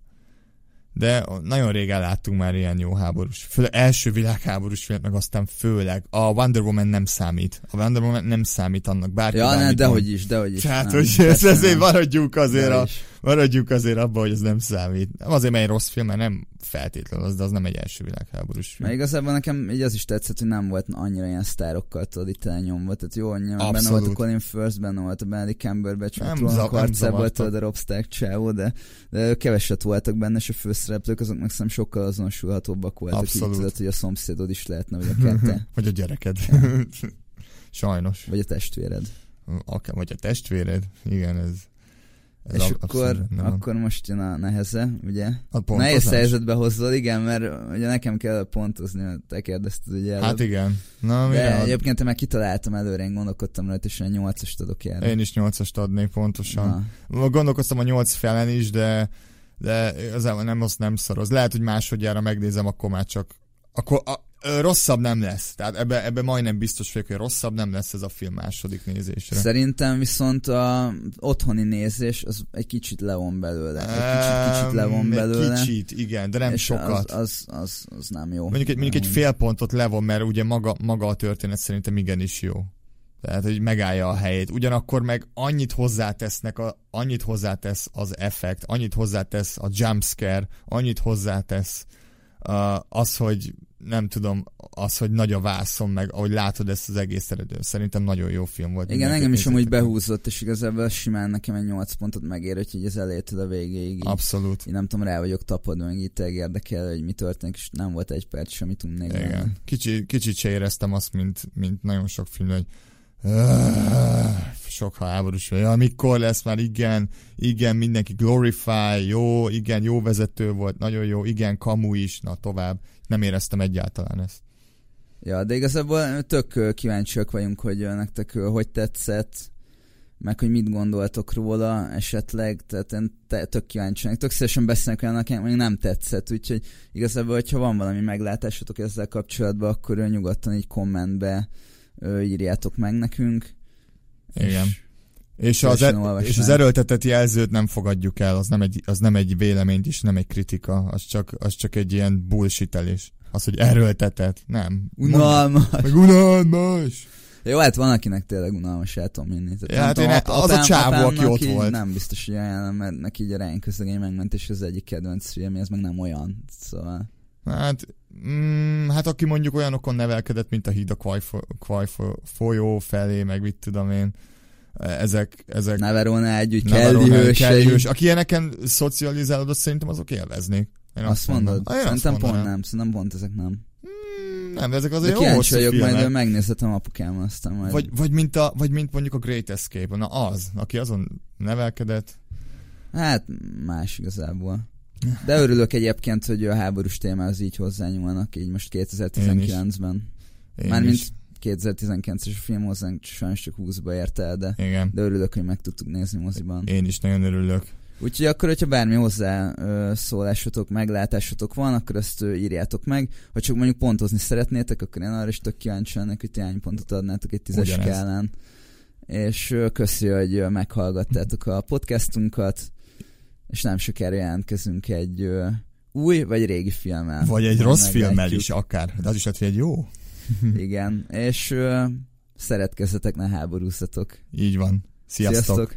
De nagyon régen láttunk már ilyen jó háborús. Főleg első világháborús filmet, meg aztán főleg. A Wonder Woman nem számít. A Wonder Woman nem számít annak bárki. Ja, ne, dehogy is, dehogy is. Tehát, nem, hogy ez, ezért nem. maradjunk azért, a, is. Maradjunk azért abba, hogy ez nem számít. Nem azért, mert egy rossz film, mert nem feltétlenül az, de az nem egy első világháborús film. Mert igazából nekem így az is tetszett, hogy nem volt annyira ilyen sztárokkal tudod itt elnyomva. Tehát jó, nyilván benne volt a Colin Firth, benne volt a Benedict Cumberbatch, nem harcából zavarta. tudod a Rob Stark csávó, de, de keveset voltak benne, és a főszereplők azok meg szerintem sokkal azonosulhatóbbak voltak. Abszolút. Így tudod, hogy a szomszédod is lehetne, vagy akár te, [laughs] Vagy a gyereked. Sajnos. vagy a testvéred. Akár, vagy a testvéred. Igen, ez... ez és ab- akkor, akkor most jön a neheze, ugye? A pontozás? Nehéz helyzetbe hozod, igen, mert ugye nekem kell pontozni, mert te kérdezted ugye előbb. Hát igen. Na, De mire egyébként én meg kitaláltam előre, én gondolkodtam rajta, és olyan nyolcast adok el. Én is nyolcast adnék pontosan. Na. Gondolkoztam a nyolc felen is, de de igazából nem, az nem szoroz. Lehet, hogy másodjára megnézem, akkor már csak akkor a, rosszabb nem lesz. Tehát ebbe, ebbe majdnem biztos vagyok, hogy rosszabb nem lesz ez a film második nézésre. Szerintem viszont a otthoni nézés az egy kicsit levon belőle. Egy kicsit, kicsit levon belőle. Egy kicsit, igen, de nem sokat. Az, az, az, az, nem jó. Mondjuk egy, mondjuk egy fél pontot levon, mert ugye maga, maga a történet szerintem igenis jó. Tehát, hogy megállja a helyét. Ugyanakkor meg annyit hozzátesznek, a, annyit hozzátesz az effekt, annyit hozzátesz a jumpscare, annyit hozzátesz az, hogy nem tudom, az, hogy nagy a vászon, meg ahogy látod ezt az egész eredő. Szerintem nagyon jó film volt. Igen, engem is amúgy behúzott, és igazából simán nekem egy 8 pontot megér, hogy az elejétől a végéig Abszolút. én nem tudom, rá vagyok tapadva, meg itt érdekel, hogy mi történik, és nem volt egy perc sem, amit tudnék. Igen. Kicsi, kicsit se éreztem azt, mint, mint nagyon sok film, hogy "Öh, sok háborús. Ja, mikor lesz már, igen, igen, mindenki glorify, jó, igen, jó vezető volt, nagyon jó, igen, kamu is, na tovább. Nem éreztem egyáltalán ezt. Ja, de igazából tök kíváncsiak vagyunk, hogy nektek hogy tetszett, meg hogy mit gondoltok róla esetleg, tehát én te, tök kíváncsi vagyok. Tök szívesen beszélnek olyan, akinek még nem tetszett, úgyhogy igazából, hogyha van valami meglátásotok ezzel kapcsolatban, akkor nyugodtan így kommentbe írjátok meg nekünk. Igen. És az, e- és az erőltetett jelzőt nem fogadjuk el, az nem egy, az nem egy vélemény is, nem egy kritika, az csak, az csak egy ilyen bullshitelés. Az, hogy erőltetett, nem. Unalmas. Meg unalmas. Jó, hát van, akinek tényleg unalmas, el tudom hinni. Tehát ja, hát tudom, én, az apám, a csávó, aki ott volt. Nem biztos, hogy ajánlom, mert neki így a Ryan közlegény megmentés az egyik kedvenc filmi, ez meg nem olyan, szóval... Hát, mm, hát aki mondjuk olyanokon nevelkedett, mint a híd a Kwai folyó felé, meg mit tudom én, ezek... ezek Neverona egy, úgy Kelly hős. Aki ilyeneken szocializálódott, szerintem azok élveznék. Én azt, azt mondod? Én szerintem azt pont nem, szerintem pont ezek nem. Hmm, nem, ezek azért jó hosszú vagyok, filmek. majd megnézhetem apukám aztán majd. Vagy, vagy, mint a, vagy mint mondjuk a Great Escape, na az, aki azon nevelkedett. Hát más igazából. De örülök egyébként, hogy a háborús témához így hozzányúlnak, így most 2019-ben. Mármint 2019-es a film hozzánk sajnos csak 20-ba ért el, de, Igen. de örülök, hogy meg tudtuk nézni moziban. Én is nagyon örülök. Úgyhogy akkor, hogyha bármi hozzá szólásotok, meglátásotok van, akkor azt írjátok meg. Ha csak mondjuk pontozni szeretnétek, akkor én arra is tök kíváncsi lennék, hogy ti pontot adnátok egy tízes skálán. És köszi, hogy meghallgattátok a podcastunkat, és nem sokára jelentkezünk egy ö, új vagy régi filmmel. Vagy egy rossz filmmel is akár, de az is lehet, hogy egy jó. [laughs] Igen, és ö, szeretkezzetek, ne háborúzzatok. Így van. Sziasztok! Sziasztok.